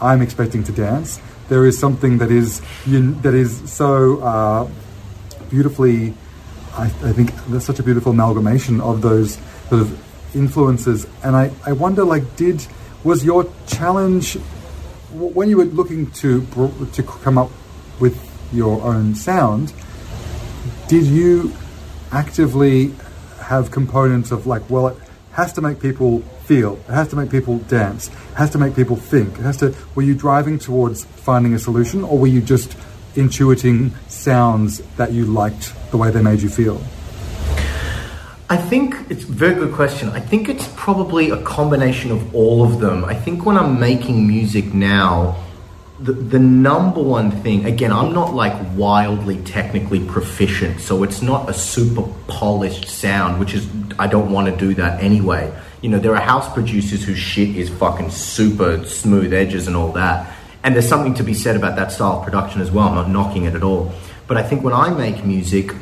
Speaker 1: I'm expecting to dance. There is something that is that is so uh, beautifully. I, I think there's such a beautiful amalgamation of those sort of influences, and I, I wonder like did was your challenge when you were looking to to come up with your own sound? Did you actively have components of like, well, it has to make people feel, it has to make people dance, it has to make people think, it has to. Were you driving towards finding a solution, or were you just intuiting sounds that you liked the way they made you feel?
Speaker 2: I think it's a very good question. I think it's probably a combination of all of them. I think when I'm making music now, the, the number one thing, again, I'm not like wildly technically proficient, so it's not a super polished sound, which is, I don't want to do that anyway. You know, there are house producers whose shit is fucking super smooth edges and all that. And there's something to be said about that style of production as well. I'm not knocking it at all. But I think when I make music,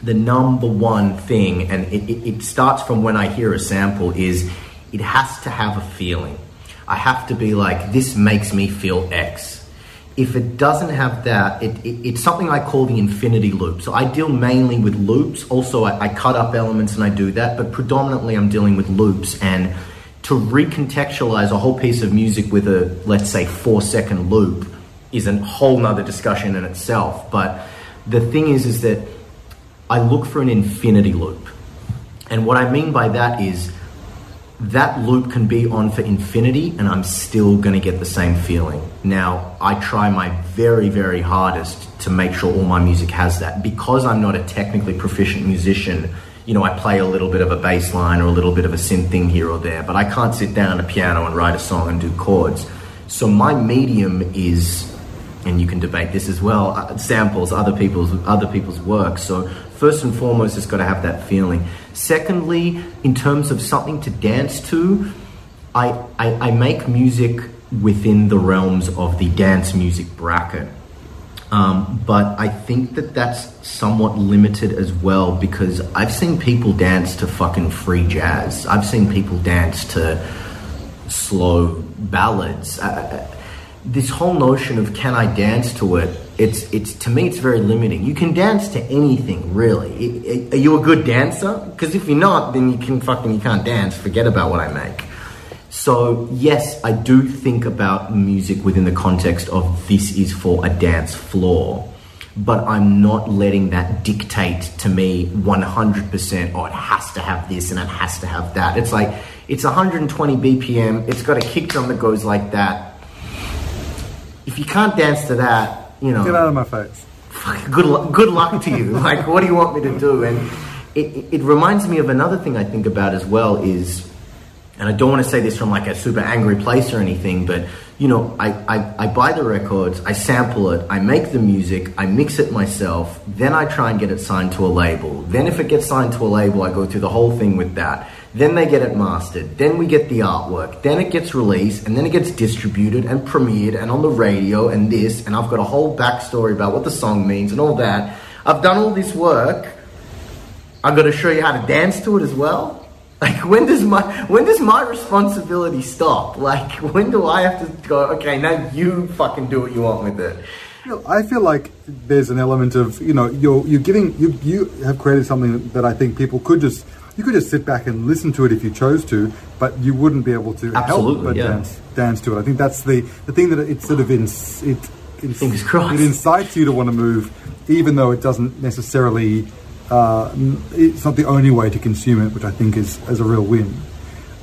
Speaker 2: the number one thing, and it, it, it starts from when I hear a sample, is it has to have a feeling. I have to be like, this makes me feel X. If it doesn't have that, it, it, it's something I call the infinity loop. So I deal mainly with loops. Also, I, I cut up elements and I do that, but predominantly I'm dealing with loops. And to recontextualize a whole piece of music with a, let's say, four second loop is a whole nother discussion in itself. But the thing is, is that I look for an infinity loop. And what I mean by that is that loop can be on for infinity and I'm still going to get the same feeling. Now, I try my very, very hardest to make sure all my music has that. Because I'm not a technically proficient musician, you know, I play a little bit of a bass line or a little bit of a synth thing here or there, but I can't sit down at a piano and write a song and do chords. So my medium is and you can debate this as well uh, samples other people's other people's work so first and foremost it's got to have that feeling secondly in terms of something to dance to I, I i make music within the realms of the dance music bracket um, but I think that that's somewhat limited as well because I've seen people dance to fucking free jazz. I've seen people dance to slow ballads. Uh, this whole notion of can I dance to it, it it's it's to me it's very limiting. You can dance to anything really. I- I- are you a good dancer? Because if you're not, then you can fucking you can't dance. Forget about what I make. So yes, I do think about music within the context of this is for a dance floor, but I'm not letting that dictate to me 100%. Oh, it has to have this and it has to have that. It's like it's 120 BPM. It's got a kick drum that goes like that. If you can't dance to that, you know
Speaker 1: Get out of my face.
Speaker 2: good luck, good luck to you. Like, what do you want me to do? And it, it, it reminds me of another thing I think about as well is, and I don't want to say this from like a super angry place or anything, but you know, I, I, I buy the records, I sample it, I make the music, I mix it myself, then I try and get it signed to a label. Then if it gets signed to a label, I go through the whole thing with that. Then they get it mastered. Then we get the artwork. Then it gets released, and then it gets distributed and premiered and on the radio and this. And I've got a whole backstory about what the song means and all that. I've done all this work. I've got to show you how to dance to it as well. Like when does my when does my responsibility stop? Like when do I have to go? Okay, now you fucking do what you want with it.
Speaker 1: I feel like there's an element of you know you're you're giving you you have created something that I think people could just you could just sit back and listen to it if you chose to, but you wouldn't be able to help but
Speaker 2: yeah.
Speaker 1: dance dance to it. I think that's the the thing that it sort of ins, it ins-
Speaker 2: Fingers crossed.
Speaker 1: it incites you to want to move, even though it doesn't necessarily. Uh, it's not the only way to consume it, which I think is is a real win.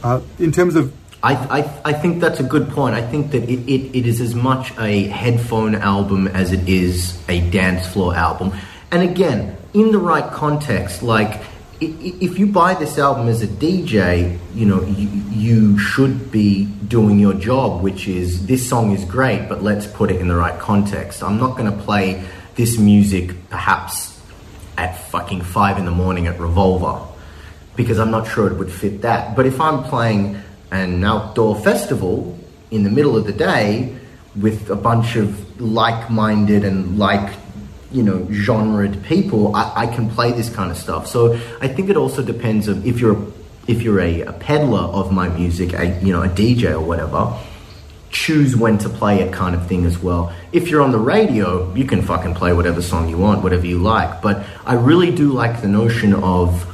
Speaker 1: Uh, in terms of
Speaker 2: I, I, I think that's a good point. I think that it, it, it is as much a headphone album as it is a dance floor album. And again, in the right context, like if you buy this album as a DJ, you know, you, you should be doing your job, which is this song is great, but let's put it in the right context. I'm not going to play this music perhaps at fucking five in the morning at Revolver because I'm not sure it would fit that. But if I'm playing an outdoor festival in the middle of the day with a bunch of like-minded and like you know genred people, I, I can play this kind of stuff. So I think it also depends on if you're if you're a, a peddler of my music, a you know a DJ or whatever. Choose when to play it, kind of thing as well. If you're on the radio, you can fucking play whatever song you want, whatever you like. But I really do like the notion of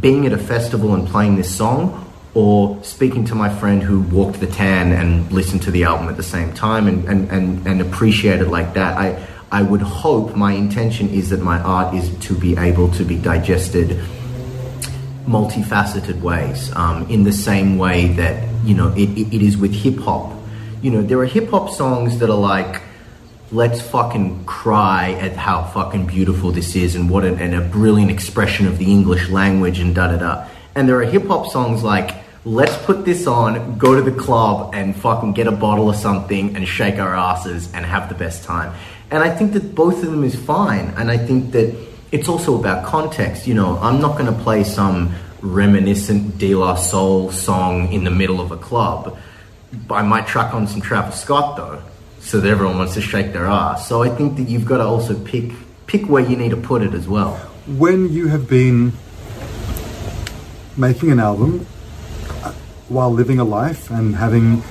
Speaker 2: being at a festival and playing this song or speaking to my friend who walked the tan and listened to the album at the same time and, and, and, and appreciate it like that. I, I would hope my intention is that my art is to be able to be digested multifaceted ways um, in the same way that you know it, it, is with hip hop you know there are hip hop songs that are like let's fucking cry at how fucking beautiful this is and what an, and a brilliant expression of the English language and da da da. And there are hip hop songs like let's put this on, go to the club and fucking get a bottle of something and shake our asses and have the best time. And I think that both of them is fine. And I think that it's also about context. You know, I'm not going to play some reminiscent De La Soul song in the middle of a club. I might track on some Travis Scott though, so that everyone wants to shake their ass. So I think that you've got to also pick pick where you need to put it as well.
Speaker 1: when you have been making an album while living a life and having,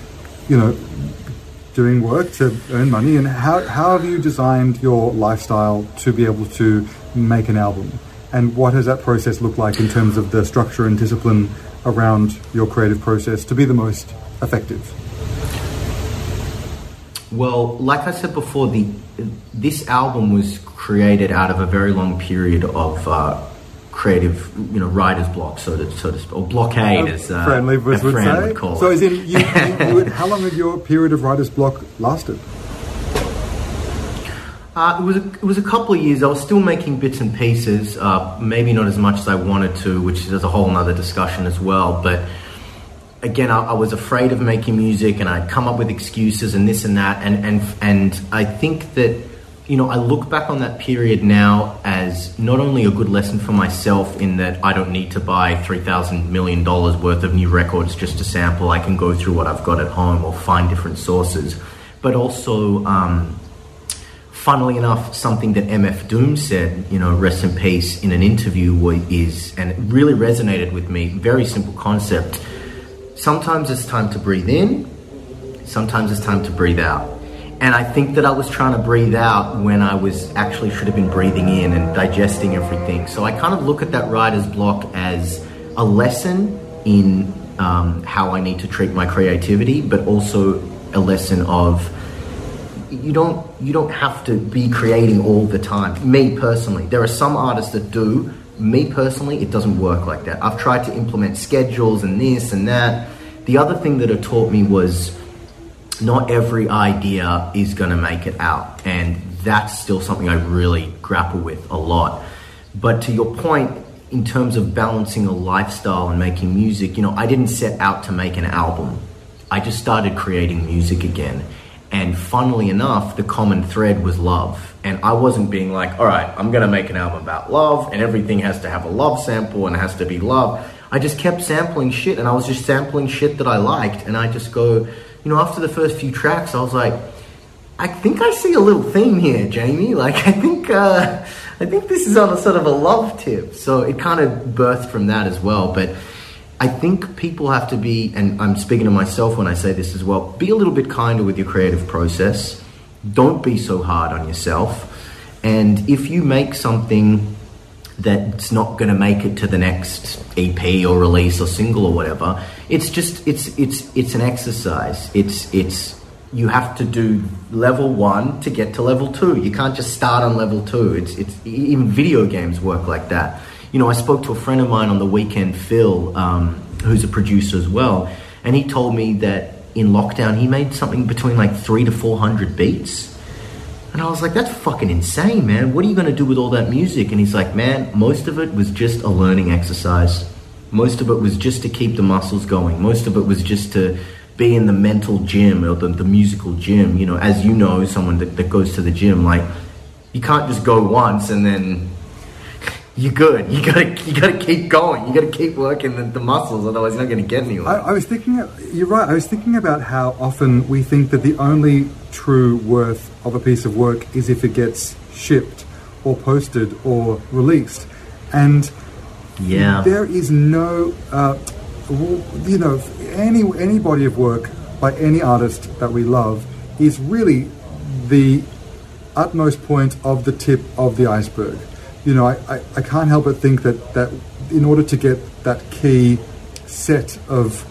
Speaker 1: you know, doing work to earn money, and how, how have you designed your lifestyle to be able to make an album? And what has that process looked like in terms of the structure and discipline around your creative process to be the most effective?
Speaker 2: Well, like I said before, the this album was created out of a very long period of uh, creative, you know, writer's block, so to so to speak, or blockade, as uh,
Speaker 1: Fran Lebowitz would say.
Speaker 2: would call
Speaker 1: so,
Speaker 2: it.
Speaker 1: as in, you, you, you, how long had your period of writer's block lasted?
Speaker 2: Uh, it was a, it was a couple of years. I was still making bits and pieces, uh, maybe not as much as I wanted to, which is a whole other discussion as well. But again, I, I was afraid of making music, and I'd come up with excuses and this and that, and and and I think that you know I look back on that period now as not only a good lesson for myself in that I don't need to buy three thousand million dollars worth of new records just to sample. I can go through what I've got at home or find different sources, but also. Um, funnily enough, something that MF Doom said, you know, rest in peace, in an interview is, and it really resonated with me, very simple concept. Sometimes it's time to breathe in, sometimes it's time to breathe out. And I think that I was trying to breathe out when I was actually should have been breathing in and digesting everything. So I kind of look at that writer's block as a lesson in um, how I need to treat my creativity, but also a lesson of you don't you don't have to be creating all the time. Me personally, there are some artists that do. Me personally, it doesn't work like that. I've tried to implement schedules and this and that. The other thing that it taught me was not every idea is going to make it out, and that's still something I really grapple with a lot. But to your point, in terms of balancing a lifestyle and making music, you know, I didn't set out to make an album. I just started creating music again. And funnily enough, the common thread was love. And I wasn't being like, all right, I'm going to make an album about love and everything has to have a love sample and it has to be love. I just kept sampling shit and I was just sampling shit that I liked. And I just go, you know, after the first few tracks, I was like, I think I see a little theme here, Jamie. Like, I think, uh, I think this is on a sort of a love tip. So it kind of birthed from that as well. But I think people have to be, and I'm speaking to myself when I say this as well, be a little bit kinder with your creative process. Don't be so hard on yourself. And if you make something that's not going to make it to the next EP or release or single or whatever, it's just it's it's it's an exercise. It's it's you have to do level one to get to level two. You can't just start on level two. It's it's even video games work like that you know, I spoke to a friend of mine on the weekend, Phil, um, who's a producer as well, and he told me that in lockdown he made something between like three to four hundred beats. And I was like, that's fucking insane, man. What are you going to do with all that music? And he's like, man, most of it was just a learning exercise. Most of it was just to keep the muscles going. Most of it was just to be in the mental gym or the, the musical gym. You know, as you know, someone that, that goes to the gym, like, you can't just go once and then you're good. You gotta you gotta keep going. You gotta keep working the, the muscles, otherwise you're not gonna get anywhere.
Speaker 1: I, I, was thinking. You're right. I was thinking about how often we think that the only true worth of a piece of work is if it gets shipped, or posted, or released, and
Speaker 2: yeah,
Speaker 1: there is no, uh, you know, any any body of work by any artist that we love is really the utmost point of the tip of the iceberg you know, I, I, I can't help but think that, that in order to get that key set of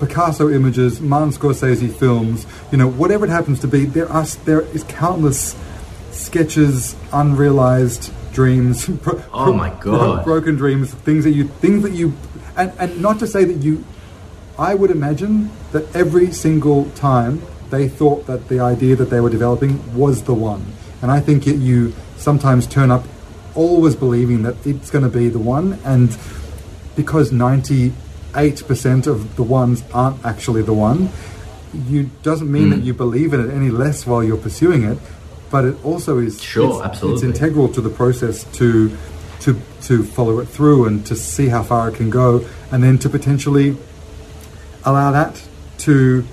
Speaker 1: Picasso images, Martin Scorsese films, you know, whatever it happens to be, there are there is countless sketches, unrealized dreams.
Speaker 2: Pro, oh my god!
Speaker 1: broken dreams, things that you things that you, and and not to say that you, I would imagine that every single time they thought that the idea that they were developing was the one, and I think it, you sometimes turn up always believing that it's going to be the one, and because 98% of the ones aren't actually the one, you doesn't mean mm. that you believe in it any less while you're pursuing it, but it also is
Speaker 2: sure,
Speaker 1: it's,
Speaker 2: absolutely.
Speaker 1: it's integral to the process to to to follow it through and to see how far it can go, and then to potentially allow that to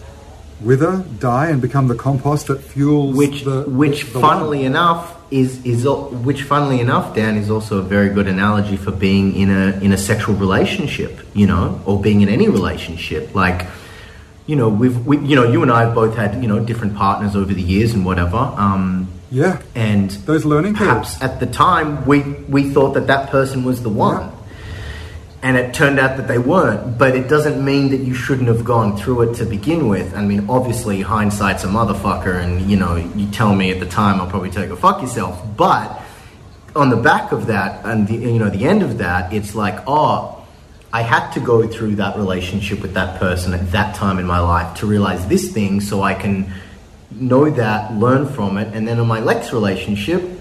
Speaker 1: wither, die, and become the compost that fuels
Speaker 2: which,
Speaker 1: the
Speaker 2: which,
Speaker 1: the
Speaker 2: funnily enough, is is which funnily enough Dan is also a very good analogy for being in a in a sexual relationship you know or being in any relationship. Like you know we've we, you know you and I have both had you know different partners over the years and whatever um,
Speaker 1: yeah.
Speaker 2: and
Speaker 1: those learning
Speaker 2: perhaps
Speaker 1: curves.
Speaker 2: at the time we we thought that that person was the one. Yeah and it turned out that they weren't. But it doesn't mean that you shouldn't have gone through it to begin with. I mean, obviously, hindsight's a motherfucker, and you know, you tell me at the time, I'll probably take a fuck yourself. But on the back of that, and the, you know, the end of that, it's like, oh, I had to go through that relationship with that person at that time in my life to realize this thing, so I can know that, learn from it, and then in my next relationship,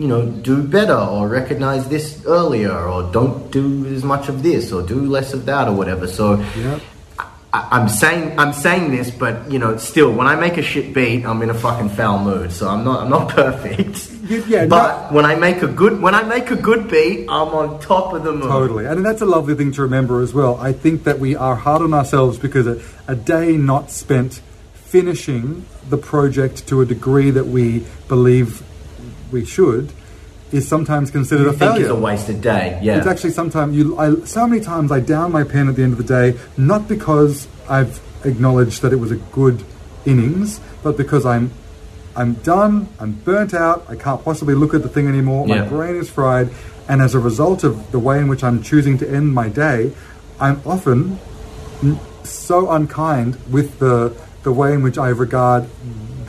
Speaker 2: you know, do better or recognize this earlier or don't do as much of this or do less of that or whatever. So
Speaker 1: yeah.
Speaker 2: I, am saying I'm saying this, but you know, still, when I make a shit beat, I'm in a fucking foul mood. So I'm not I'm not perfect.
Speaker 1: Yeah,
Speaker 2: but no. when I make a good when I make a good beat, I'm on top of the moon.
Speaker 1: Totally, and that's a lovely thing to remember as well. I think that we are hard on ourselves because a, a day not spent finishing the project to a degree that we believe we should is sometimes considered
Speaker 2: you
Speaker 1: a failure.
Speaker 2: It's a wasted day. Yeah,
Speaker 1: it's actually sometimes you. I, so many times I down my pen at the end of the day, not because I've acknowledged that it was a good innings, but because I'm I'm done. I'm burnt out. I can't possibly look at the thing anymore. My brain is fried. And as a result of the way in which I'm choosing to end my day, I'm often so unkind with the the way in which I regard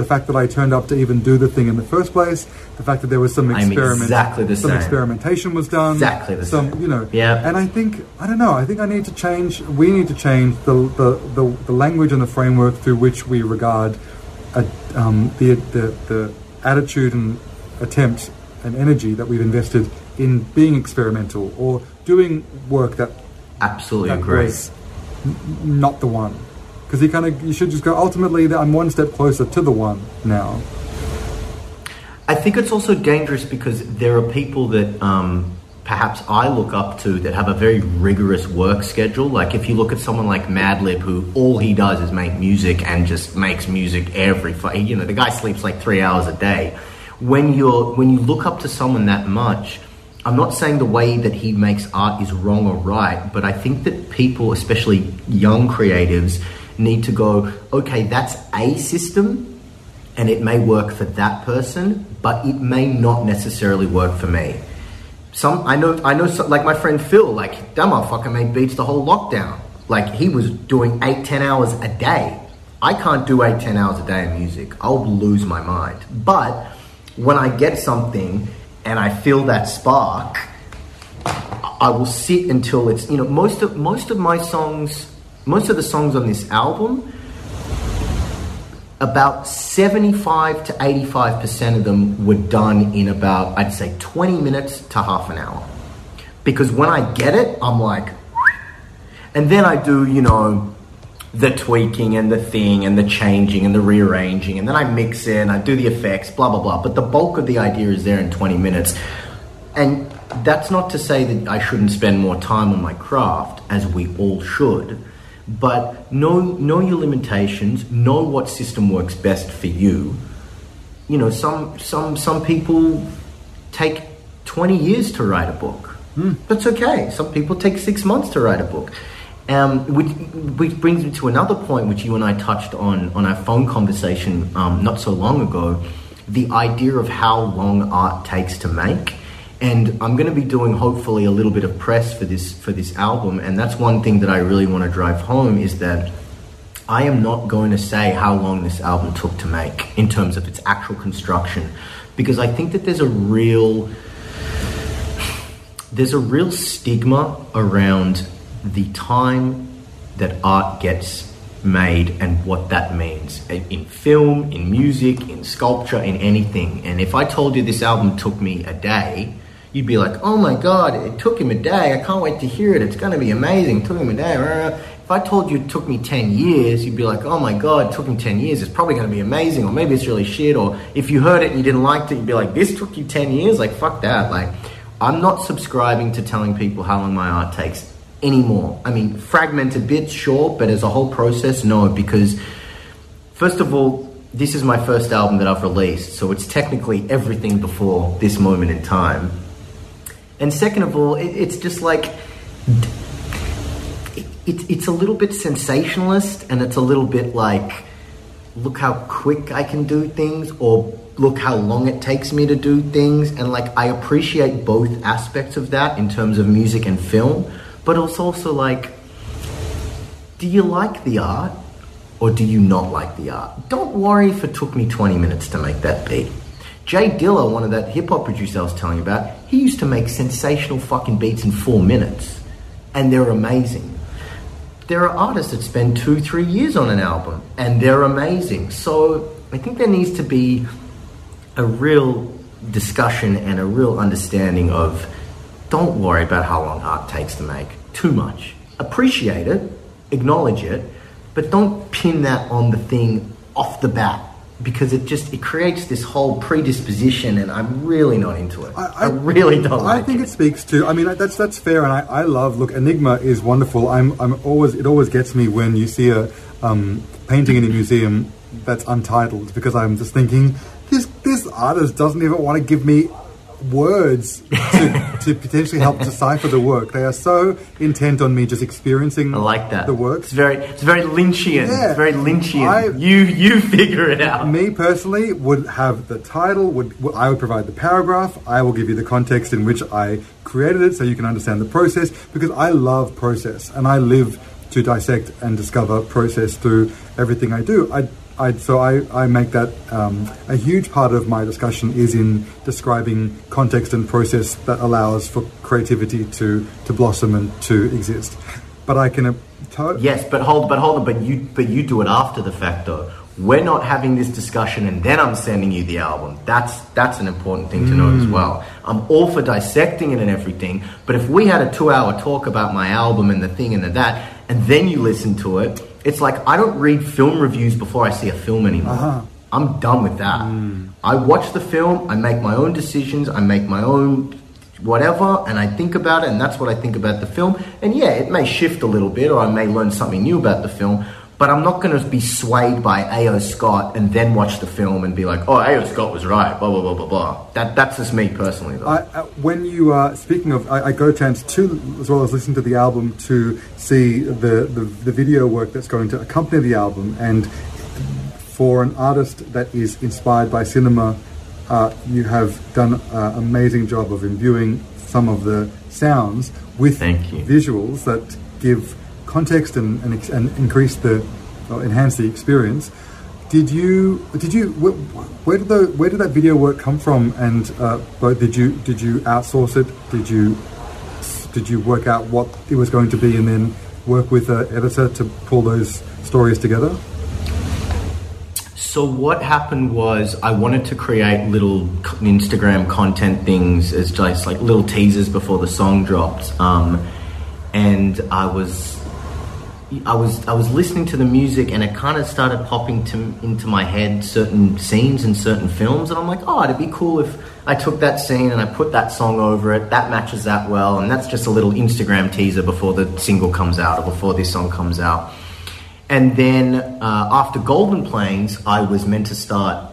Speaker 1: the fact that I turned up to even do the thing in the first place, the fact that there was some
Speaker 2: I'm
Speaker 1: experiment,
Speaker 2: exactly the
Speaker 1: some
Speaker 2: same.
Speaker 1: experimentation was done,
Speaker 2: Exactly the
Speaker 1: some,
Speaker 2: same.
Speaker 1: you know,
Speaker 2: Yeah.
Speaker 1: And I think I don't know. I think I need to change. We need to change the the, the, the language and the framework through which we regard a, um, the, the the attitude and attempt and energy that we've invested in being experimental or doing work that
Speaker 2: Absolutely
Speaker 1: that
Speaker 2: agree.
Speaker 1: n- not the one. Because you kind of you should just go. Ultimately, I'm one step closer to the one now.
Speaker 2: I think it's also dangerous because there are people that um, perhaps I look up to that have a very rigorous work schedule. Like if you look at someone like Madlib, who all he does is make music and just makes music every, you know, the guy sleeps like three hours a day. When you're when you look up to someone that much, I'm not saying the way that he makes art is wrong or right, but I think that people, especially young creatives, need to go, okay, that's a system and it may work for that person, but it may not necessarily work for me. Some I know I know some, like my friend Phil, like that motherfucker made beats the whole lockdown. Like he was doing eight, ten hours a day. I can't do eight, ten hours a day of music. I'll lose my mind. But when I get something and I feel that spark, I will sit until it's you know most of most of my songs, most of the songs on this album about 75 to 85% of them were done in about, I'd say, 20 minutes to half an hour. Because when I get it, I'm like, and then I do, you know, the tweaking and the thing and the changing and the rearranging, and then I mix in, I do the effects, blah, blah, blah. But the bulk of the idea is there in 20 minutes. And that's not to say that I shouldn't spend more time on my craft, as we all should. But know know your limitations. Know what system works best for you. You know, some some some people take twenty years to write a book. That's okay. Some people take six months to write a book. Um, which, which brings me to another point, which you and I touched on on our phone conversation um, not so long ago. The idea of how long art takes to make and I'm going to be doing hopefully a little bit of press for this for this album. And that's one thing that I really want to drive home is that I am not going to say how long this album took to make in terms of its actual construction. Because I think that there's a real there's a real stigma around the time that art gets made and what that means. In film, in music, in sculpture, in anything. And if I told you this album took me a day, you'd be like, oh my god, it took him a day. I can't wait to hear it. It's going to be amazing. It took him a day. If I told you it took me 10 years, you'd be like, oh my god, it took him 10 years. It's probably going to be amazing. Or maybe it's really shit. Or if you heard it and you didn't like it, you'd be like, this took you 10 years? Like, fuck that. Like, I'm not subscribing to telling people how long my art takes anymore. I mean, fragmented bits, sure, but as a whole process, no, because first of all, this is my first album that I've released, so it's technically everything before this moment in time. And second of all, it, it's just like it, it, it's a little bit sensationalist, and it's a little bit like, look how quick I can do things, or look how long it takes me to do things. And like, I appreciate both aspects of that in terms of music and film, but it's also like, do you like the art or do you not like the art? Don't worry if it took me 20 minutes to make that beat. J Dilla, one of that hip hop producer I was telling you about, he used to make sensational fucking beats in four minutes, and they're amazing. There are artists that spend two, three years on an album, and they're amazing. So I think there needs to be a real discussion and a real understanding of don't worry about how long art takes to make too much. Appreciate it, acknowledge it, but don't pin that on the thing off the bat because it just it creates this whole predisposition and I'm really not into it. I, really don't
Speaker 1: I
Speaker 2: like
Speaker 1: think
Speaker 2: it.
Speaker 1: it speaks to. I mean, that's that's fair, and I, I love. Look, Enigma is wonderful. I'm I'm always. It always gets me when you see a um, painting in a museum that's untitled because I'm just thinking this this artist doesn't even want to give me words to, to potentially help decipher the work. They are so intent on me just experiencing
Speaker 2: I like that.
Speaker 1: the work.
Speaker 2: It's very, it's very Lynchian.
Speaker 1: Yeah.
Speaker 2: It's very Lynchian.
Speaker 1: I-
Speaker 2: you, you figure it out.
Speaker 1: Me personally would have the title. Would would- I would provide the paragraph. I will give you the context in which I created it, so you can understand the process. Because I love process, and I live to dissect and discover process through everything I do. I, I so I, I make that um, a huge part of my discussion is in describing context and process that allows for creativity to to blossom and to exist. But I can. Uh, to-
Speaker 2: Yes, but hold, but hold on, but you, but you do it after the fact, though. We're not having this discussion, and then I'm sending you the album. That's that's an important thing to note as well. I'm all for dissecting it and everything, but if we had a two-hour talk about my album and the thing and the that, and then you listen to it, it's like I don't read film reviews before I see a film anymore. Uh-huh. I'm done with that. Hmm. I watch the film, I make my own decisions, I make my own whatever, and I think about it, and that's what I think about the film. And yeah, it may shift a little bit, or I may learn something new about the film, but I'm not going to be swayed by A.O. Scott and then watch the film and be like, oh, A.O. Scott was right, blah, blah, blah, blah, blah. That, that's just me personally, though.
Speaker 1: I, uh, when you uh, speaking of, I, I got a chance to, as well as listen to the album, to see the, the the video work that's going to accompany the album. And for an artist that is inspired by cinema, uh, you have done an amazing job of imbuing some of the sounds with
Speaker 2: Thank you.
Speaker 1: visuals that give context and, and, and increase the enhance the experience. Did you did you where, where did the where did that video work come from? And uh, did you did you outsource it? Did you did you work out what it was going to be and then work with an editor to pull those stories together?
Speaker 2: So what happened was I wanted to create little Instagram content things as just like little teasers before the song dropped, um, and I was I was I was listening to the music and it kind of started popping to, into my head certain scenes in certain films and I'm like oh it'd be cool if I took that scene and I put that song over it. That matches that well. And that's just a little Instagram teaser before the single comes out or before this song comes out. And then uh, after Golden Plains I was meant to start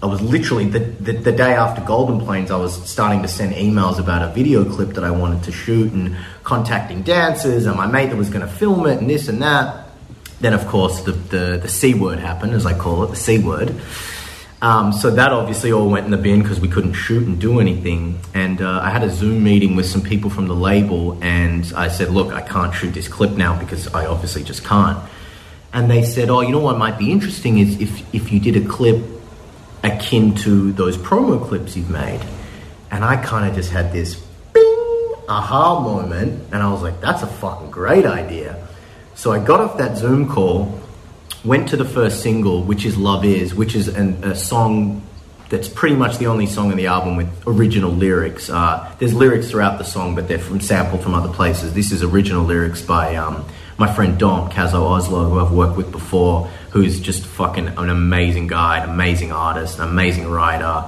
Speaker 2: I was literally the, the, the day after Golden Plains, I was starting to send emails about a video clip that I wanted to shoot and contacting dancers and my mate that was going to film it and this and that. Then, of course, the, the, the C word happened, as I call it, the C word. Um, so that obviously all went in the bin because we couldn't shoot and do anything. And uh, I had a Zoom meeting with some people from the label, and I said, "Look, I can't shoot this clip now because I obviously just can't." And they said, "Oh, you know what might be interesting is if if you did a clip akin to those promo clips you've made." And I kind of just had this bing aha moment, and I was like, "That's a fucking great idea." So I got off that Zoom call, went to the first single, which is Love Is, which is an, a song that's pretty much the only song on the album with original lyrics. Uh, there's lyrics throughout the song, but they're from sampled from other places. This is original lyrics by um, my friend Dom Kazo Oslo, who I've worked with before, who's just fucking an amazing guy, an amazing artist, an amazing writer,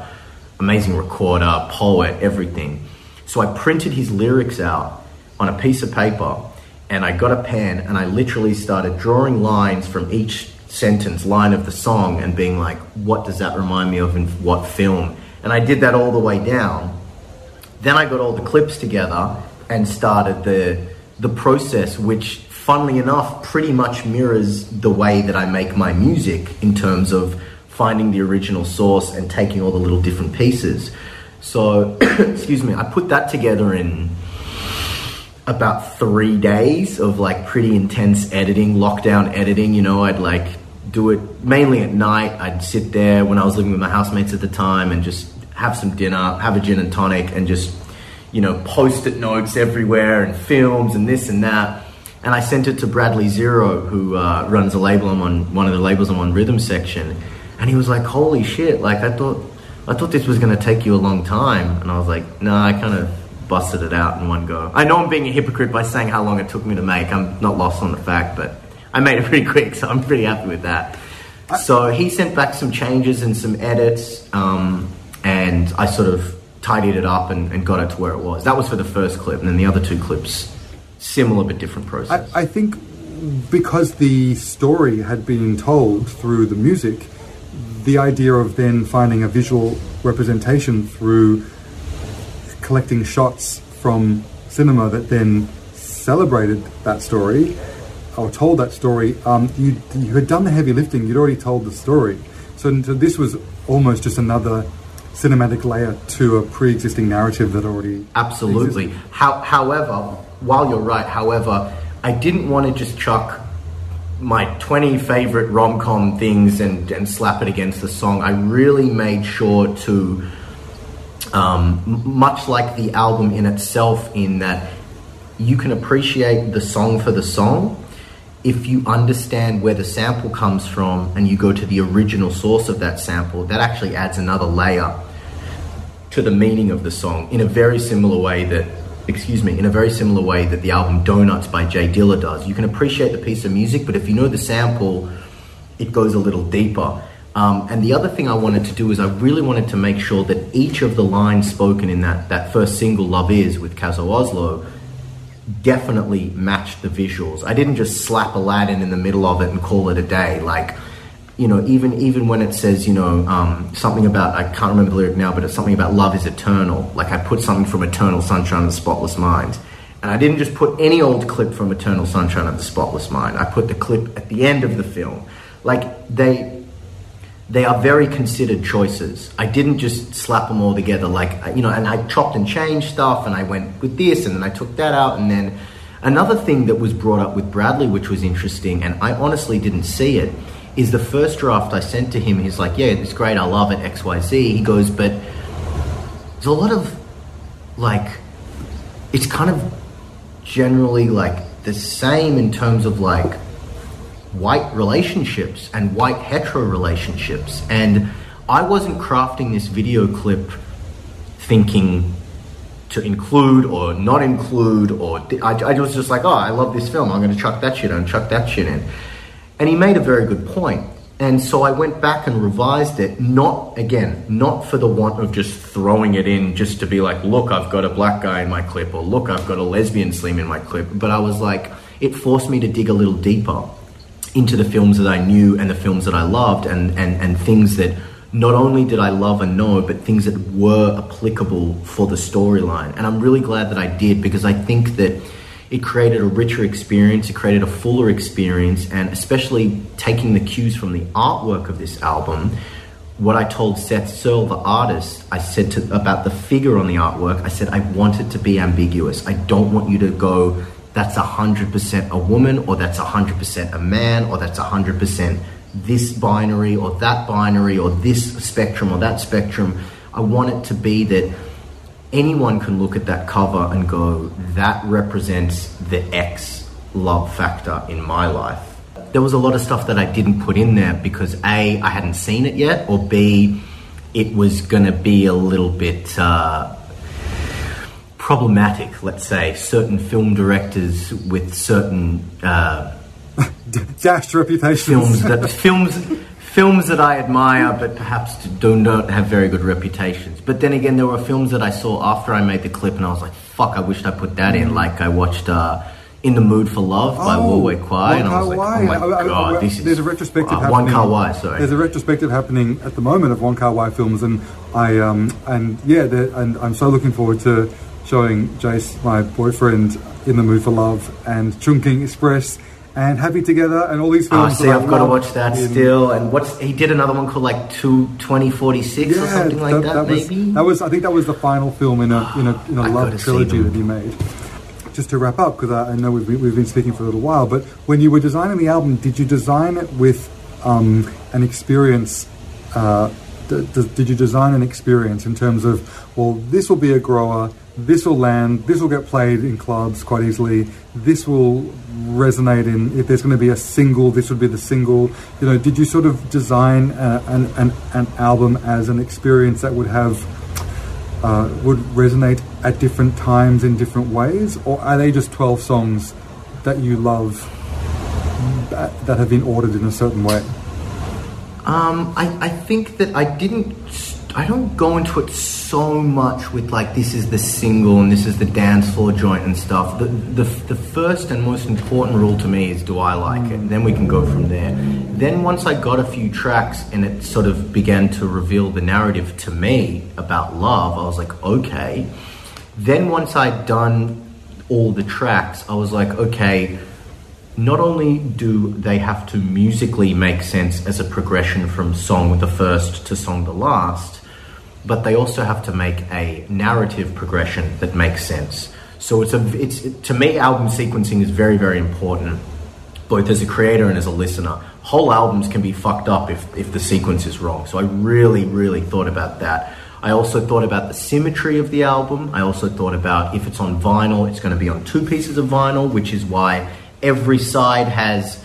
Speaker 2: amazing recorder, poet, everything. So I printed his lyrics out on a piece of paper and I got a pen and I literally started drawing lines from each sentence, line of the song, and being like, what does that remind me of in what film? And I did that all the way down. Then I got all the clips together and started the the process, which, funnily enough, pretty much mirrors the way that I make my music in terms of finding the original source and taking all the little different pieces. So, excuse me, I put that together in about three days of like pretty intense editing, lockdown editing. You know, I'd like do it mainly at night. I'd sit there when I was living with my housemates at the time and just have some dinner, have a gin and tonic, and just, you know, post it notes everywhere and films and this and that. And I sent it to Bradley Zero, who uh, runs a label. I'm on one of the labels. I'm on Rhythm Section, and he was like, "Holy shit! Like I thought, I thought this was to take you a long time." And I was like, "No, I kind of busted it out in one go. I know I'm being a hypocrite by saying how long it took me to make. I'm not lost on the fact, but I made it pretty quick, so I'm pretty happy with that. So he sent back some changes and some edits, um, and I sort of tidied it up and, and got it to where it was. That was for the first clip, and then the other two clips, similar but different process.
Speaker 1: I, I think because the story had been told through the music, the idea of then finding a visual representation through collecting shots from cinema that then celebrated that story or told that story. Um, you you had done the heavy lifting. You'd already told the story. So, so this was almost just another cinematic layer to a pre-existing narrative that already
Speaker 2: Absolutely. How, however, while you're right, however, I didn't want to just chuck my 20 favorite rom com things and, and slap it against the song. I really made sure to, um, much like the album in itself, in that you can appreciate the song for the song if you understand where the sample comes from and you go to the original source of that sample. That actually adds another layer to the meaning of the song in a very similar way that excuse me in a very similar way that the album donuts by J Dilla does. You can appreciate the piece of music but if you know the sample it goes a little deeper. Um, and the other thing i wanted to do is i really wanted to make sure that each of the lines spoken in that, that first single love is with kazo oslo definitely matched the visuals. I didn't just slap aladdin in the middle of it and call it a day. Like you know, even even when it says, you know, um, something about I can't remember the lyric now, but it's something about love is eternal. Like I put something from Eternal Sunshine of the Spotless Mind, and I didn't just put any old clip from Eternal Sunshine of the Spotless Mind. I put the clip at the end of the film. Like they they are very considered choices. I didn't just slap them all together like you know, and I chopped and changed stuff, and I went with this, and then I took that out, and then another thing that was brought up with Bradley, which was interesting, and I honestly didn't see it, is the first draft I sent to him. He's like, "Yeah, it's great, I love it, X, Y, Z. He goes, "But there's a lot of like, it's kind of generally like the same in terms of like." white relationships and white hetero relationships. And I wasn't crafting this video clip thinking to include or not include, or I, I was just like, oh, I love this film. I'm going to chuck that shit in, chuck that shit in. And he made a very good point. And so I went back and revised it, not again, not for the want of just throwing it in just to be like, look, I've got a black guy in my clip, or look, I've got a lesbian slim in my clip. But I was like, it forced me to dig a little deeper into the films that I knew and the films that I loved and, and, and things that not only did I love and know, but things that were applicable for the storyline. And I'm really glad that I did because I think that it created a richer experience, it created a fuller experience, and especially taking the cues from the artwork of this album. What I told Seth Searle, the artist, I said to, about the figure on the artwork, I said, I want it to be ambiguous. I don't want you to go, that's 100% a woman, or that's 100% a man, or that's 100% this binary, or that binary, or this spectrum, or that spectrum. I want it to be that anyone can look at that cover and go, that represents the X love factor in my life. There was a lot of stuff that I didn't put in there because A, I hadn't seen it yet, or B, it was going to be a little bit. Uh, problematic, let's say, certain film directors with certain uh,
Speaker 1: dashed reputations.
Speaker 2: films that films films that I admire, but perhaps do not have very good reputations. But then again, there were films that I saw after I made the clip, and I was like, "Fuck, I wished I put that in." Like I watched uh, "In the Mood for Love" by Warwick Kwai, and I was like, "Oh my
Speaker 1: I- I-
Speaker 2: god,
Speaker 1: I-
Speaker 2: this is
Speaker 1: there's a retrospective
Speaker 2: uh,
Speaker 1: happening.
Speaker 2: Wong Kar Wai, sorry.
Speaker 1: There's a retrospective happening at the moment of Wong Kar Wai films, and I um and yeah, and I'm so looking forward to showing Jace, my boyfriend, in the mood for love, and Chungking Express, and Happy Together, and all these
Speaker 2: Ah,
Speaker 1: films.
Speaker 2: see,
Speaker 1: I
Speaker 2: I've got to watch that
Speaker 1: in-
Speaker 2: still. And what's he did another one called like two twenty forty six or something like that,
Speaker 1: was,
Speaker 2: maybe.
Speaker 1: That was, I think, that was the final film in a in a in a love trilogy that he made. Just to wrap up, because I, I know we've been, we've been speaking for a little while, but when you were designing the album, did you design it with um, an experience? Uh, d- d- did you design an experience in terms of, well, this will be a grower, this will land, this will get played in clubs quite easily, this will resonate in, if there's going to be a single, this would be the single. You know, did you sort of design uh, an, an, an album as an experience that would have uh, would resonate at different times in different ways, or are they just 12 songs that you love that, that have been ordered in a certain way?
Speaker 2: Um, I, I think that I didn't. I don't go into it so much with like this is the single and this is the dance floor joint and stuff. The the, the first and most important rule to me is do I like it? Then we can go from there. Then once I got a few tracks and it sort of began to reveal the narrative to me about love, I was like, okay. Then once I'd done all the tracks, I was like, okay, not only do they have to musically make sense as a progression from song the first to song the last, but they also have to make a narrative progression that makes sense. So it's a it's to me album sequencing is very very important, both as a creator and as a listener. Whole albums can be fucked up if if the sequence is wrong. So I really really thought about that. I also thought about the symmetry of the album. I also thought about if it's on vinyl, it's going to be on two pieces of vinyl, which is why every side has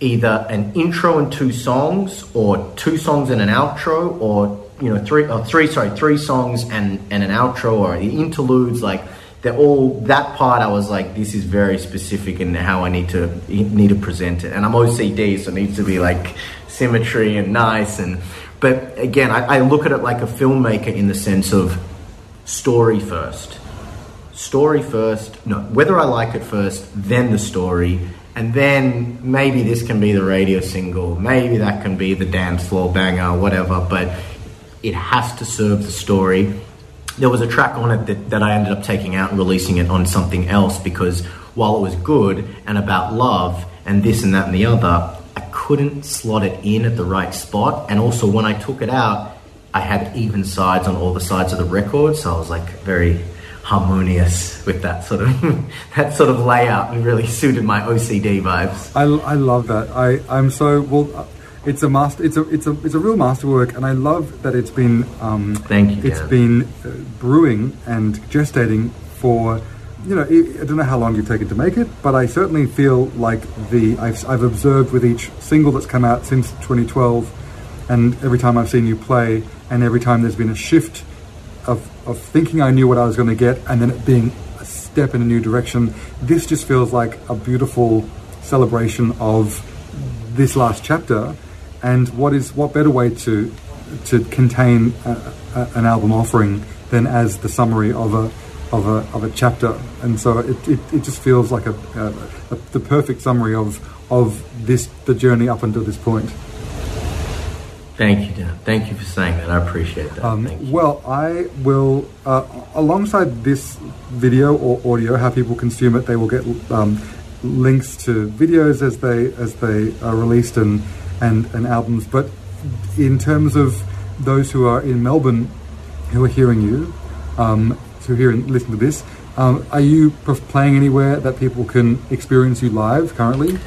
Speaker 2: either an intro and two songs, or two songs and an outro, or you know three or three sorry three songs and and an outro, or the interludes. Like they're all that part. I was like, this is very specific in how I need to need to present it, and I'm OCD, so it needs to be like symmetry and nice and but again, I, I look at it like a filmmaker in the sense of story first. Story first, no, whether I like it first, then the story, and then maybe this can be the radio single, maybe that can be the dance floor banger, whatever, but it has to serve the story. There was a track on it that, that I ended up taking out and releasing it on something else because while it was good and about love and this and that and the other, I couldn't slot it in at the right spot. And also, when I took it out, I had even sides on all the sides of the record, so I was like very harmonious with that sort of that sort of layout. It really suited my OCD vibes.
Speaker 1: I, I love that. I I'm so well. Uh, it's a master. It's a it's a it's a real masterwork, and I love that it's been. Um,
Speaker 2: Thank you.
Speaker 1: It's Dan. been uh, brewing and gestating for you know, I don't know how long you've taken to make it, but I certainly feel like the I've, I've observed with each single that's come out since 2012, and every time I've seen you play, and every time there's been a shift of, of thinking I knew what I was going to get, and then it being a step in a new direction. This just feels like a beautiful celebration of this last chapter, and what is what better way to to contain a, a, an album offering than as the summary of a of a, of a chapter. And so it, it, it just feels like a, a, a, the perfect summary of, of this the journey up until this point.
Speaker 2: Thank you, Dan. Thank you for saying that. I appreciate that. Um,
Speaker 1: well, I will, uh, alongside this video or audio, how people consume it, they will get um, links to videos as they as they are released and, and and albums. But in terms of those who are in Melbourne, who are hearing you, um, to hear and listen to this. Um, are you playing anywhere that people can experience you live currently?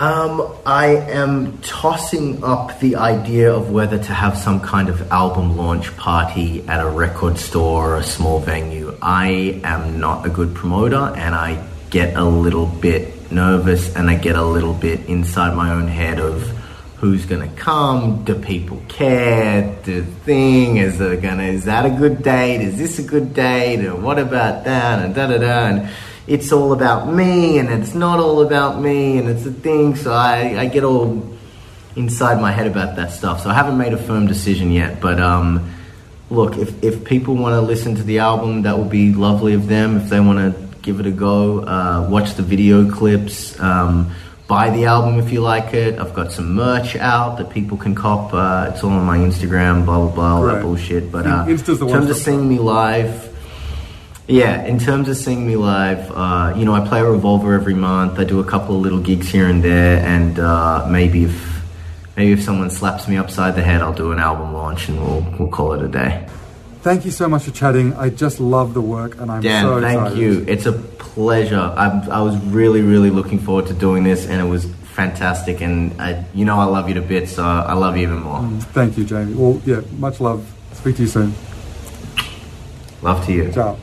Speaker 2: Um, I am tossing up the idea of whether to have some kind of album launch party at a record store or a small venue. I am not a good promoter and I get a little bit nervous and I get a little bit inside my own head of who's gonna come? Do people care? The thing is gonna is that a good date? Is this a good date? And what about that? And da da da. And it's all about me, and it's not all about me, and it's a thing. So I I get all inside my head about that stuff. So I haven't made a firm decision yet, but um. Look, if, if people want to listen to the album, that would be lovely of them. If they want to give it a go, uh, watch the video clips. Um, buy the album if you like it. I've got some merch out that people can cop. Uh, it's all on my Instagram, blah blah blah, all that bullshit. But uh, in terms of seeing me live, yeah, in terms of seeing me live, uh, you know, I play a Revolver every month. I do a couple of little gigs here and there, and uh, maybe if maybe if someone slaps me upside the head, I'll do an album launch, and we'll we'll call it a day.
Speaker 1: Thank you so much for chatting. I just love the work, and I'm so.
Speaker 2: Dan,
Speaker 1: so
Speaker 2: thank you. It's a pleasure. I, I was really, really looking forward to doing this, and it was fantastic. And I, you know, I love you to bits, so I love you even more. Mm,
Speaker 1: thank you, Jamie. Well, yeah, much love. Speak to you soon.
Speaker 2: Love to you.
Speaker 1: Ciao.